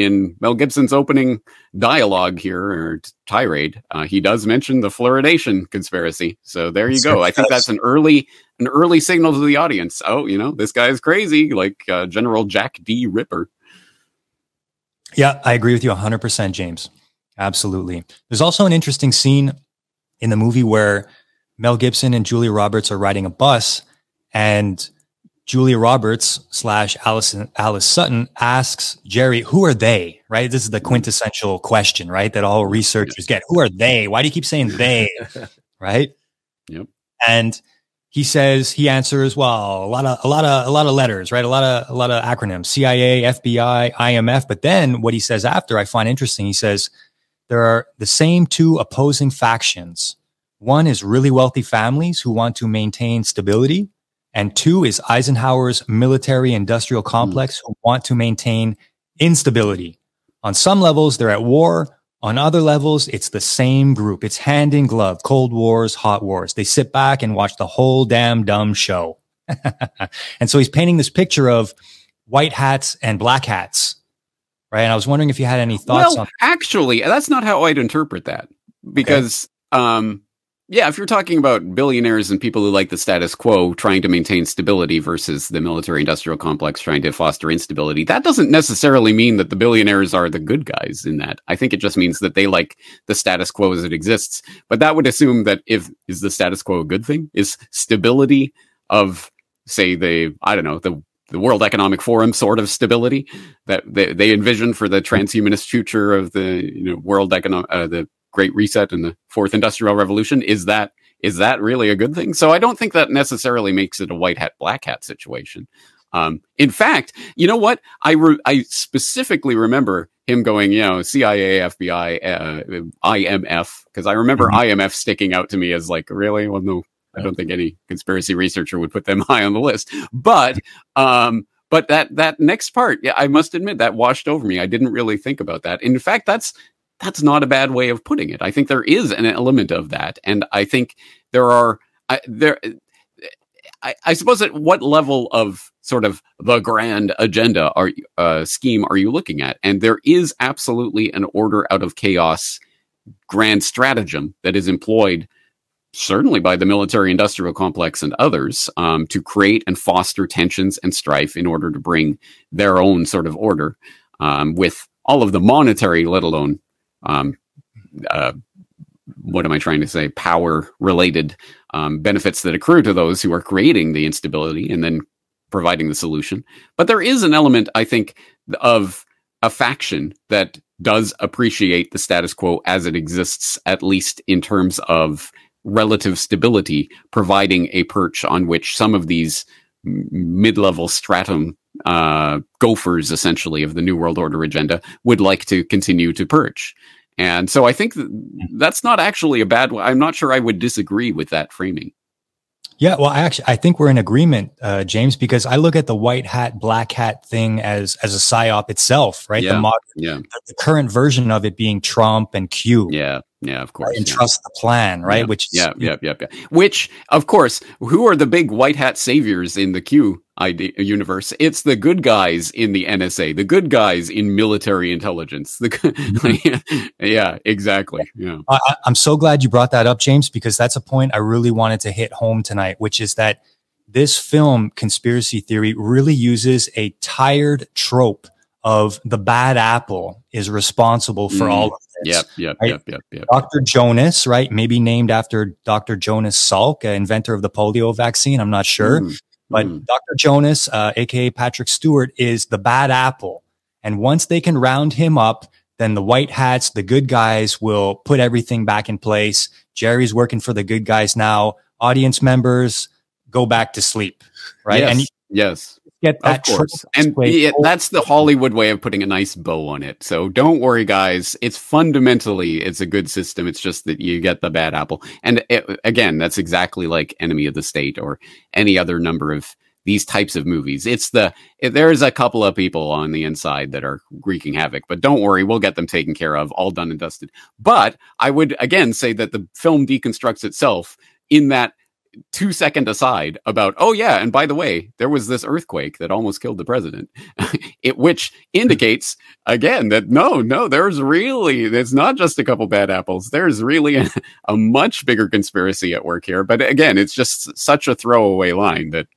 in mel gibson's opening dialogue here or tirade uh, he does mention the fluoridation conspiracy. So there you go. I think that's an early an early signal to the audience. Oh you know this guy is crazy like uh, general jack d. Ripper. Yeah, I agree with you 100%, James. Absolutely. There's also an interesting scene in the movie where Mel Gibson and Julia Roberts are riding a bus and Julia Roberts slash Alice, Alice Sutton asks Jerry, who are they? Right. This is the quintessential question, right? That all researchers get. Who are they? Why do you keep saying they? right. Yep. And he says he answers well a lot of a lot of a lot of letters right a lot of a lot of acronyms cia fbi imf but then what he says after i find interesting he says there are the same two opposing factions one is really wealthy families who want to maintain stability and two is eisenhower's military industrial complex mm. who want to maintain instability on some levels they're at war on other levels, it's the same group. It's hand in glove, cold wars, hot wars. They sit back and watch the whole damn dumb show. and so he's painting this picture of white hats and black hats. Right. And I was wondering if you had any thoughts well, on actually, that's not how I'd interpret that because, okay. um, yeah, if you're talking about billionaires and people who like the status quo trying to maintain stability versus the military industrial complex trying to foster instability, that doesn't necessarily mean that the billionaires are the good guys in that. I think it just means that they like the status quo as it exists. But that would assume that if is the status quo a good thing? Is stability of say the I don't know, the the World Economic Forum sort of stability that they, they envision for the transhumanist future of the you know, world economic, uh, the Great Reset and the Fourth Industrial Revolution. Is that is that really a good thing? So I don't think that necessarily makes it a white hat black hat situation. Um, in fact, you know what? I re- I specifically remember him going, you know, CIA, FBI, uh, IMF, because I remember mm-hmm. IMF sticking out to me as like, really? Well, no, I don't think any conspiracy researcher would put them high on the list. But, um, but that that next part, yeah, I must admit that washed over me. I didn't really think about that. In fact, that's that's not a bad way of putting it. I think there is an element of that, and I think there are I, there. I, I, suppose at what level of sort of the grand agenda are uh, scheme are you looking at? And there is absolutely an order out of chaos grand stratagem that is employed certainly by the military industrial complex and others um, to create and foster tensions and strife in order to bring their own sort of order um, with all of the monetary, let alone um, uh, what am I trying to say? Power related um, benefits that accrue to those who are creating the instability and then providing the solution. But there is an element, I think, of a faction that does appreciate the status quo as it exists, at least in terms of relative stability, providing a perch on which some of these mid level stratum uh, gophers, essentially, of the New World Order agenda would like to continue to perch. And so I think that that's not actually a bad one. I'm not sure I would disagree with that framing. Yeah, well, actually, I think we're in agreement, uh, James, because I look at the white hat, black hat thing as as a psyop itself, right? Yeah, the, mod- Yeah, the current version of it being Trump and Q, yeah, yeah. Of course. and yeah. trust the plan, right? Yeah, Which is- yeah, yeah, yeah, yeah. Which, of course, who are the big white hat saviors in the Q ID universe? It's the good guys in the NSA, the good guys in military intelligence. The yeah, exactly. Yeah, I, I'm so glad you brought that up, James, because that's a point I really wanted to hit home tonight, which is that this film, Conspiracy Theory, really uses a tired trope of the bad apple is responsible for Mm. all of. Yep, yep, Right. yep, yep, yep. Dr. Jonas, right? Maybe named after Dr. Jonas Salk, uh, inventor of the polio vaccine. I'm not sure. Mm, But mm. Dr. Jonas, uh, aka Patrick Stewart, is the bad apple. And once they can round him up, then the white hats, the good guys will put everything back in place. Jerry's working for the good guys now. Audience members go back to sleep, right? Yes, And yes. Get that of course. And yeah, that's the Hollywood way of putting a nice bow on it. So don't worry, guys. It's fundamentally, it's a good system. It's just that you get the bad apple. And it, again, that's exactly like Enemy of the State or any other number of these types of movies. It's the, it, there's a couple of people on the inside that are wreaking havoc, but don't worry. We'll get them taken care of, all done and dusted. But I would again say that the film deconstructs itself in that two second aside about oh yeah and by the way there was this earthquake that almost killed the president it which indicates again that no no there's really it's not just a couple bad apples there's really a, a much bigger conspiracy at work here but again it's just such a throwaway line that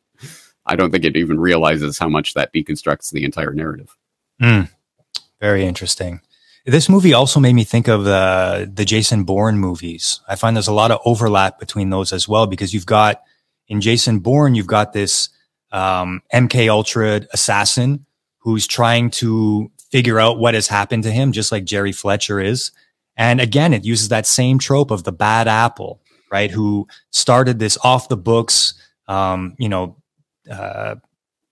i don't think it even realizes how much that deconstructs the entire narrative Mm. Very interesting. This movie also made me think of the the Jason Bourne movies. I find there's a lot of overlap between those as well because you've got in Jason Bourne you've got this um, MK Ultra assassin who's trying to figure out what has happened to him, just like Jerry Fletcher is. And again, it uses that same trope of the bad apple, right? Who started this off the books, um, you know, uh,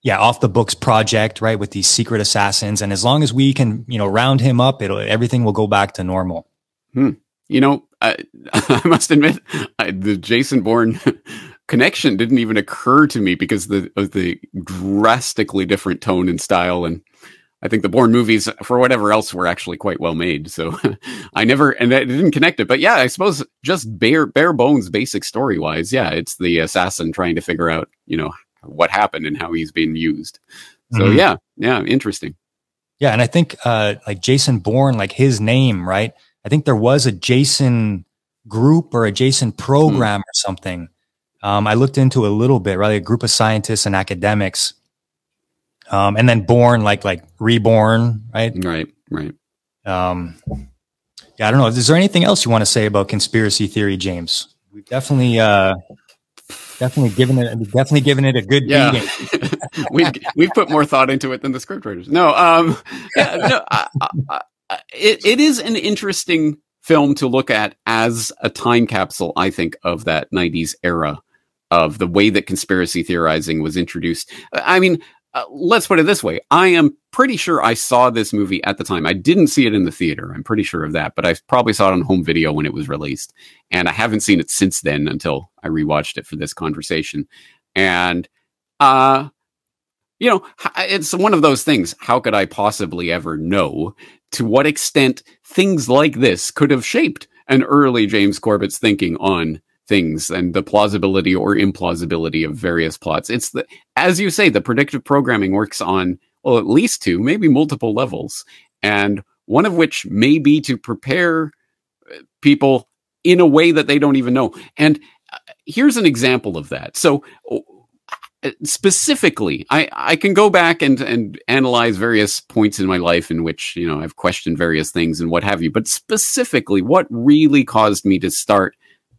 yeah, off the books project, right, with these secret assassins. And as long as we can, you know, round him up, it'll everything will go back to normal. Hmm. you know I, I must admit I, the jason bourne connection didn't even occur to me because the, of the drastically different tone and style and i think the bourne movies for whatever else were actually quite well made so i never and i didn't connect it but yeah i suppose just bare bare bones basic story wise yeah it's the assassin trying to figure out you know what happened and how he's being used so Mhm. yeah yeah interesting Yeah, and I think uh like Jason Bourne, like his name, right? I think there was a Jason group or a Jason program or something. Um, I looked into a little bit, right? A group of scientists and academics. Um, and then born like like reborn, right? right right Um, yeah, I don't know. Is there anything else you want to say about conspiracy theory, James? We've definitely uh definitely given it definitely given it a good yeah. beating. we've we've put more thought into it than the scriptwriters no um yeah, no, I, I, it, it is an interesting film to look at as a time capsule i think of that 90s era of the way that conspiracy theorizing was introduced. I mean uh, let's put it this way. I am pretty sure i saw this movie at the time. I didn't see it in the theater. I'm pretty sure of that but i probably saw it on home video when it was released and i haven't seen it since then until i rewatched it for this conversation. And uh you know it's one of those things how could i possibly ever know to what extent things like this could have shaped an early james corbett's thinking on things and the plausibility or implausibility of various plots? It's the as you say the predictive programming works on well at least two maybe multiple levels and one of which may be to prepare uh, people in a way that they don't even know. And here's an example of that. So uh, specifically i i can go back and and analyze various points in my life in which you know i've questioned various things and what have you but specifically what really caused me to start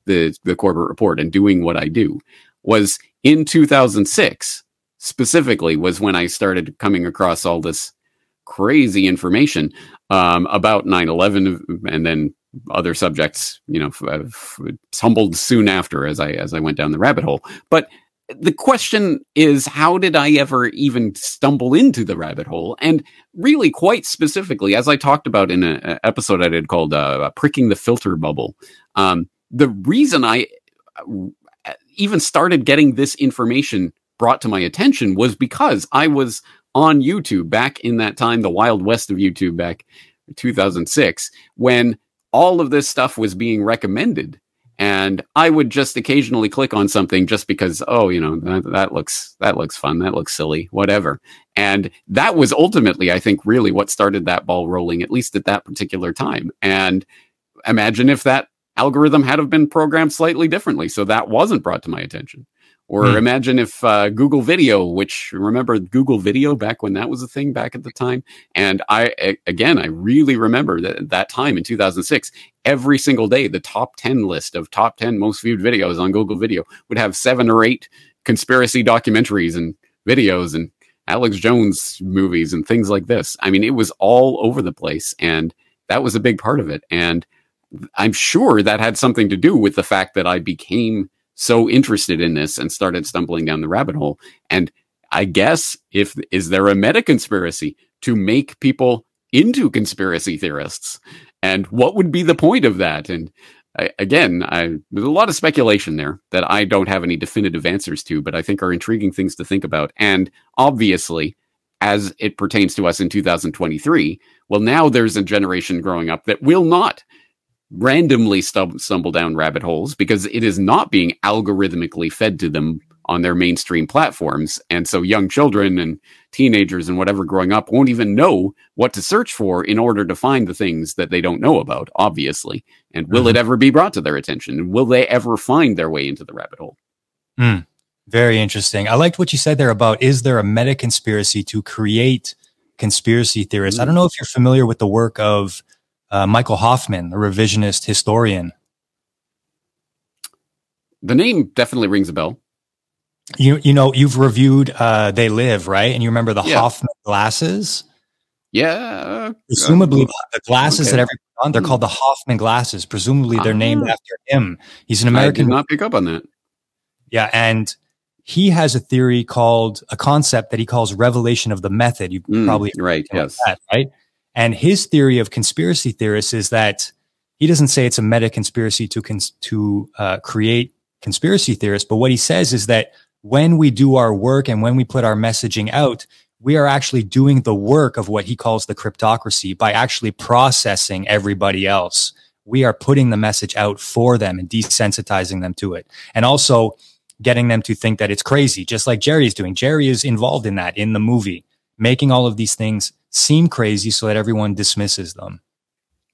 the the Corbett report and doing what i do was in 2006 specifically was when i started coming across all this crazy information um, about 9-11 and then other subjects you know f- tumbled soon after as i as i went down the rabbit hole but the question is, how did I ever even stumble into the rabbit hole? And really, quite specifically, as I talked about in an episode I did called uh, "Pricking the Filter Bubble," um, the reason I uh, even started getting this information brought to my attention was because I was on YouTube back in that time, the wild west of YouTube back 2006, when all of this stuff was being recommended and I would just occasionally click on something just because, oh, you know, that, that, looks that looks fun, that looks silly, whatever. And that was ultimately, I think, really what started that ball rolling, at least at that particular time. And imagine if that algorithm had have been programmed slightly differently, so that wasn't brought to my attention. Or hmm. imagine if uh, Google Video, which remember Google Video back when that was a thing back at the time, and I again I really remember that that time in 2006, every single day the top 10 list of top 10 most viewed videos on Google Video would have seven or eight conspiracy documentaries and videos and Alex Jones movies and things like this. I mean, it was all over the place, and that was a big part of it. And I'm sure that had something to do with the fact that I became so interested in this and started stumbling down the rabbit hole. And I guess if is there a meta conspiracy to make people into conspiracy theorists? And what would be the point of that? And I, again, I, there's a lot of speculation there that I don't have any definitive answers to, but I think are intriguing things to think about. And obviously, as it pertains to us in 2023, well, now there's a generation growing up that will not randomly stumble down rabbit holes because it is not being algorithmically fed to them on their mainstream platforms. And so young children and teenagers and whatever growing up won't even know what to search for in order to find the things that they don't know about, obviously. And will mm-hmm. it ever be brought to their attention? Will they ever find their way into the rabbit hole? Mm, very interesting. I liked what you said there about is there a meta conspiracy to create conspiracy theorists? Mm. I don't know if you're familiar with the work of uh, Michael Hoffman, a revisionist historian. The name definitely rings a bell. You you know you've reviewed uh, They Live right, and you remember the yeah. Hoffman glasses. Yeah, presumably uh, the glasses okay. that everyone on they're called the Hoffman glasses. Presumably they're uh, named ah. after him. He's an American. I did not pick up on that. Yeah, and he has a theory called a concept that he calls revelation of the method. You mm, probably right, yes, that, right. And his theory of conspiracy theorists is that he doesn't say it's a meta conspiracy to cons- to uh, create conspiracy theorists, but what he says is that when we do our work and when we put our messaging out, we are actually doing the work of what he calls the cryptocracy by actually processing everybody else. We are putting the message out for them and desensitizing them to it. And also getting them to think that it's crazy, just like Jerry is doing. Jerry is involved in that in the movie, making all of these things seem crazy so that everyone dismisses them.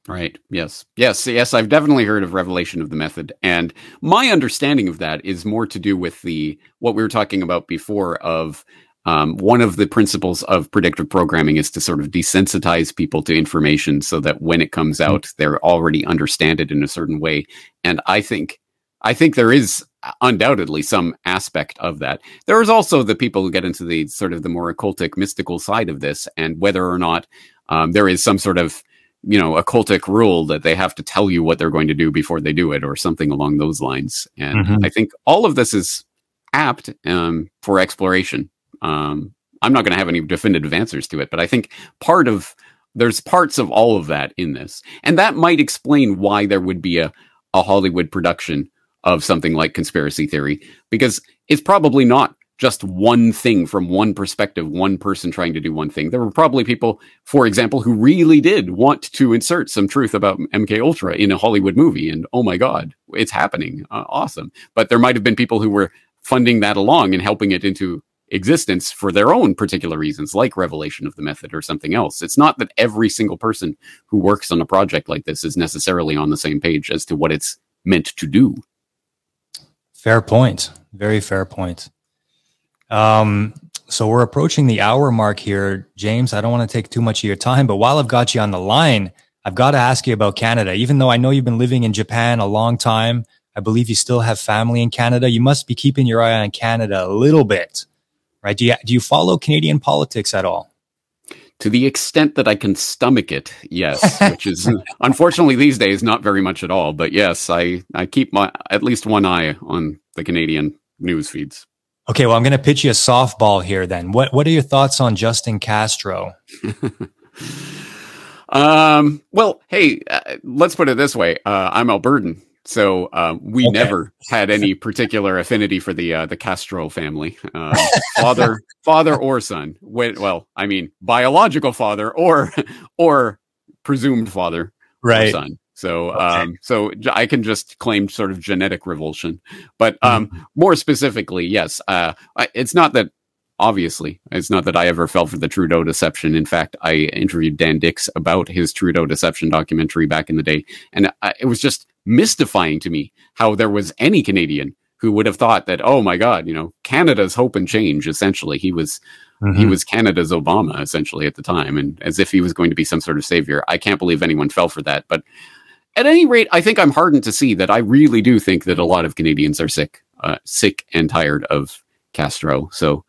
Right. Yes. Yes. Yes. I've definitely heard of revelation of the method. And my understanding of that is more to do with the, what we were talking about before of, um, one of the principles of predictive programming is to sort of desensitize people to information so that when it comes out, mm-hmm. they're already understand it in a certain way. And I think, I think there is undoubtedly some aspect of that. There is also the people who get into the sort of the more occultic, mystical side of this, and whether or not um, there is some sort of you know occultic rule that they have to tell you what they're going to do before they do it, or something along those lines. And mm-hmm. I think all of this is apt um, for exploration. Um, I'm not going to have any definitive answers to it, but I think part of there's parts of all of that in this, and that might explain why there would be a a Hollywood production of something like conspiracy theory because it's probably not just one thing from one perspective, one person trying to do one thing. There were probably people, for example, who really did want to insert some truth about MK Ultra in a Hollywood movie, and oh my god, it's happening, uh, awesome. But there might have been people who were funding that along and helping it into existence for their own particular reasons, like revelation of the method or something else. It's not that every single person who works on a project like this is necessarily on the same page as to what it's meant to do. Fair point. Very fair point. Um, so we're approaching the hour mark here, James. I don't want to take too much of your time, but while I've got you on the line, I've got to ask you about Canada. Even though I know you've been living in Japan a long time, I believe you still have family in Canada. You must be keeping your eye on Canada a little bit, right? Do you do you follow Canadian politics at all? To the extent that I can stomach it, yes, which is unfortunately these days not very much at all. But yes, I, I keep my at least one eye on the Canadian news feeds. Okay, well, I'm going to pitch you a softball here. Then, what what are your thoughts on Justin Castro? um. Well, hey, uh, let's put it this way. Uh, I'm Albertan, so um, we okay. never had any particular affinity for the uh, the Castro family, um, father, father or son. Well, I mean, biological father or or presumed father, right? son. So, okay. um, so I can just claim sort of genetic revulsion, but um, mm-hmm. more specifically, yes, uh, it's not that. Obviously, it's not that I ever fell for the Trudeau deception. In fact, I interviewed Dan Dicks about his Trudeau deception documentary back in the day, and I, it was just mystifying to me how there was any Canadian who would have thought that, oh my God, you know, Canada's hope and change. Essentially, he was mm-hmm. he was Canada's Obama essentially at the time, and as if he was going to be some sort of savior. I can't believe anyone fell for that, but at any rate, I think I'm hardened to see that I really do think that a lot of Canadians are sick, uh, sick and tired of Castro. So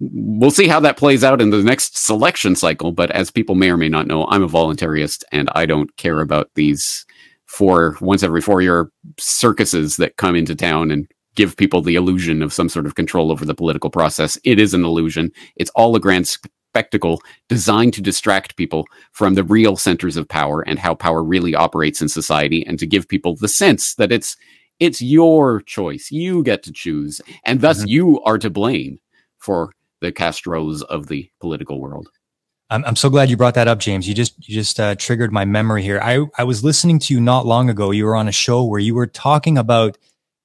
we'll see how that plays out in the next selection cycle. But as people may or may not know, I'm a voluntarist and I don't care about these four once every four year circuses that come into town and give people the illusion of some sort of control over the political process. It is an illusion. It's all a grand spectacle designed to distract people from the real centers of power and how power really operates in society and to give people the sense that it's it's your choice. You get to choose and thus mm-hmm. you are to blame for the Castros of the political world. I'm, I'm so glad you brought that up, James. You just you just uh, triggered my memory here. I I was listening to you not long ago. You were on a show where you were talking about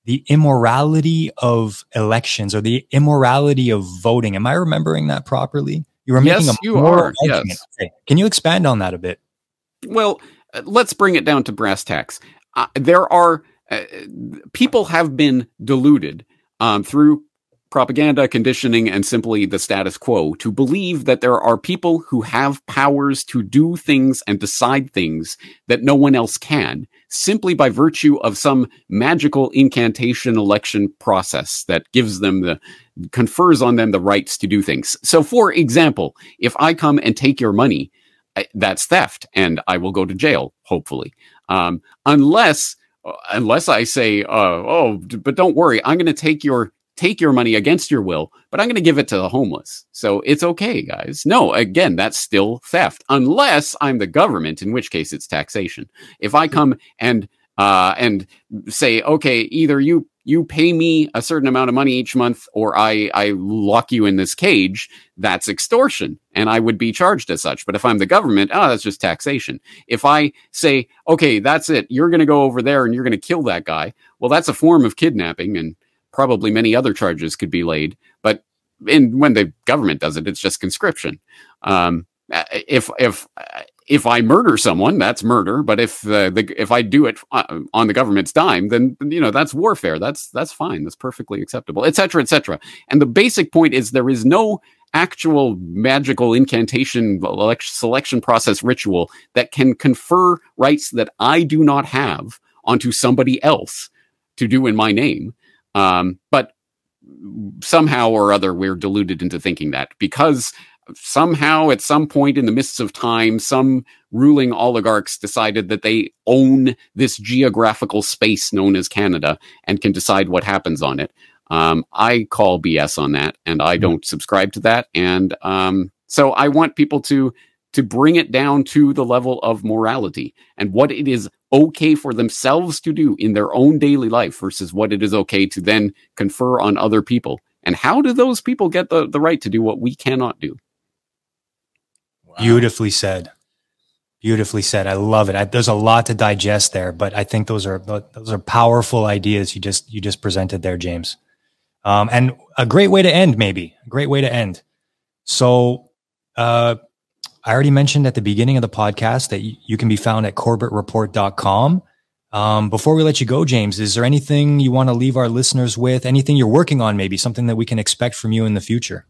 the immorality of elections or the immorality of voting. Am I remembering that properly? You were making yes, a you are. Yes. Okay. Can you expand on that a bit? Well, let's bring it down to brass tacks. Uh, there are uh, people have been deluded um, through propaganda, conditioning, and simply the status quo to believe that there are people who have powers to do things and decide things that no one else can, simply by virtue of some magical incantation election process that gives them the, confers on them the rights to do things. So, for example, if I come and take your money, that's theft and I will go to jail, hopefully. Um, unless, unless I say, uh, oh, but don't worry, I'm going to take your take your money against your will, but I'm going to give it to the homeless. So it's okay, guys. No, again, that's still theft, unless I'm the government, in which case it's taxation. If I come and uh, and say, okay, either you you pay me a certain amount of money each month, or I I lock you in this cage, that's extortion, and I would be charged as such. But if I'm the government, oh, that's just taxation. If I say, okay, that's it, you're going to go over there and you're going to kill that guy, well, that's a form of kidnapping, and probably many other charges could be laid. But in, when the government does it, it's just conscription. Um, if if if I murder someone, that's murder. But if uh, the if I do it uh, on the government's dime, then you know that's warfare. That's that's fine. That's perfectly acceptable, etc., etc. And the basic point is there is no actual magical incantation selection process ritual that can confer rights that I do not have onto somebody else to do in my name. Um, but somehow or other, we're deluded into thinking that because somehow at some point in the mists of time, some ruling oligarchs decided that they own this geographical space known as Canada and can decide what happens on it. Um, I call BS on that and I hmm. don't subscribe to that. And um, so I want people to to bring it down to the level of morality and what it is okay for themselves to do in their own daily life versus what it is okay to then confer on other people. And how do those people get the, the right to do what we cannot do? Wow. Beautifully said. Beautifully said. I love it. I, there's a lot to digest there, but I think those are those are powerful ideas you just you just presented there, James. Um, and a great way to end, maybe a great way to end. So, uh, I already mentioned at the beginning of the podcast that you can be found at corbettreport.com. Um, before we let you go, James, is there anything you want to leave our listeners with? Anything you're working on, maybe something that we can expect from you in the future?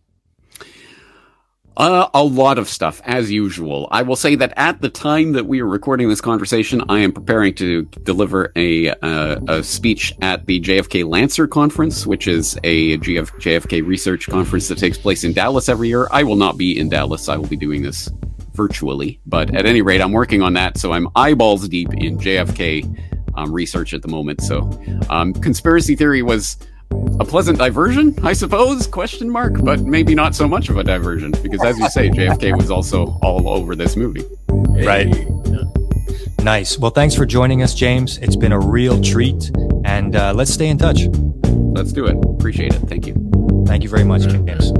Uh, a lot of stuff, as usual. I will say that at the time that we are recording this conversation, I am preparing to deliver a, uh, a speech at the JFK Lancer Conference, which is a GF- JFK research conference that takes place in Dallas every year. I will not be in Dallas. I will be doing this virtually, but at any rate, I'm working on that. So I'm eyeballs deep in JFK um, research at the moment. So um, conspiracy theory was a pleasant diversion, I suppose? Question mark, but maybe not so much of a diversion because, as you say, JFK was also all over this movie. Right. Nice. Well, thanks for joining us, James. It's been a real treat, and uh, let's stay in touch. Let's do it. Appreciate it. Thank you. Thank you very much, James.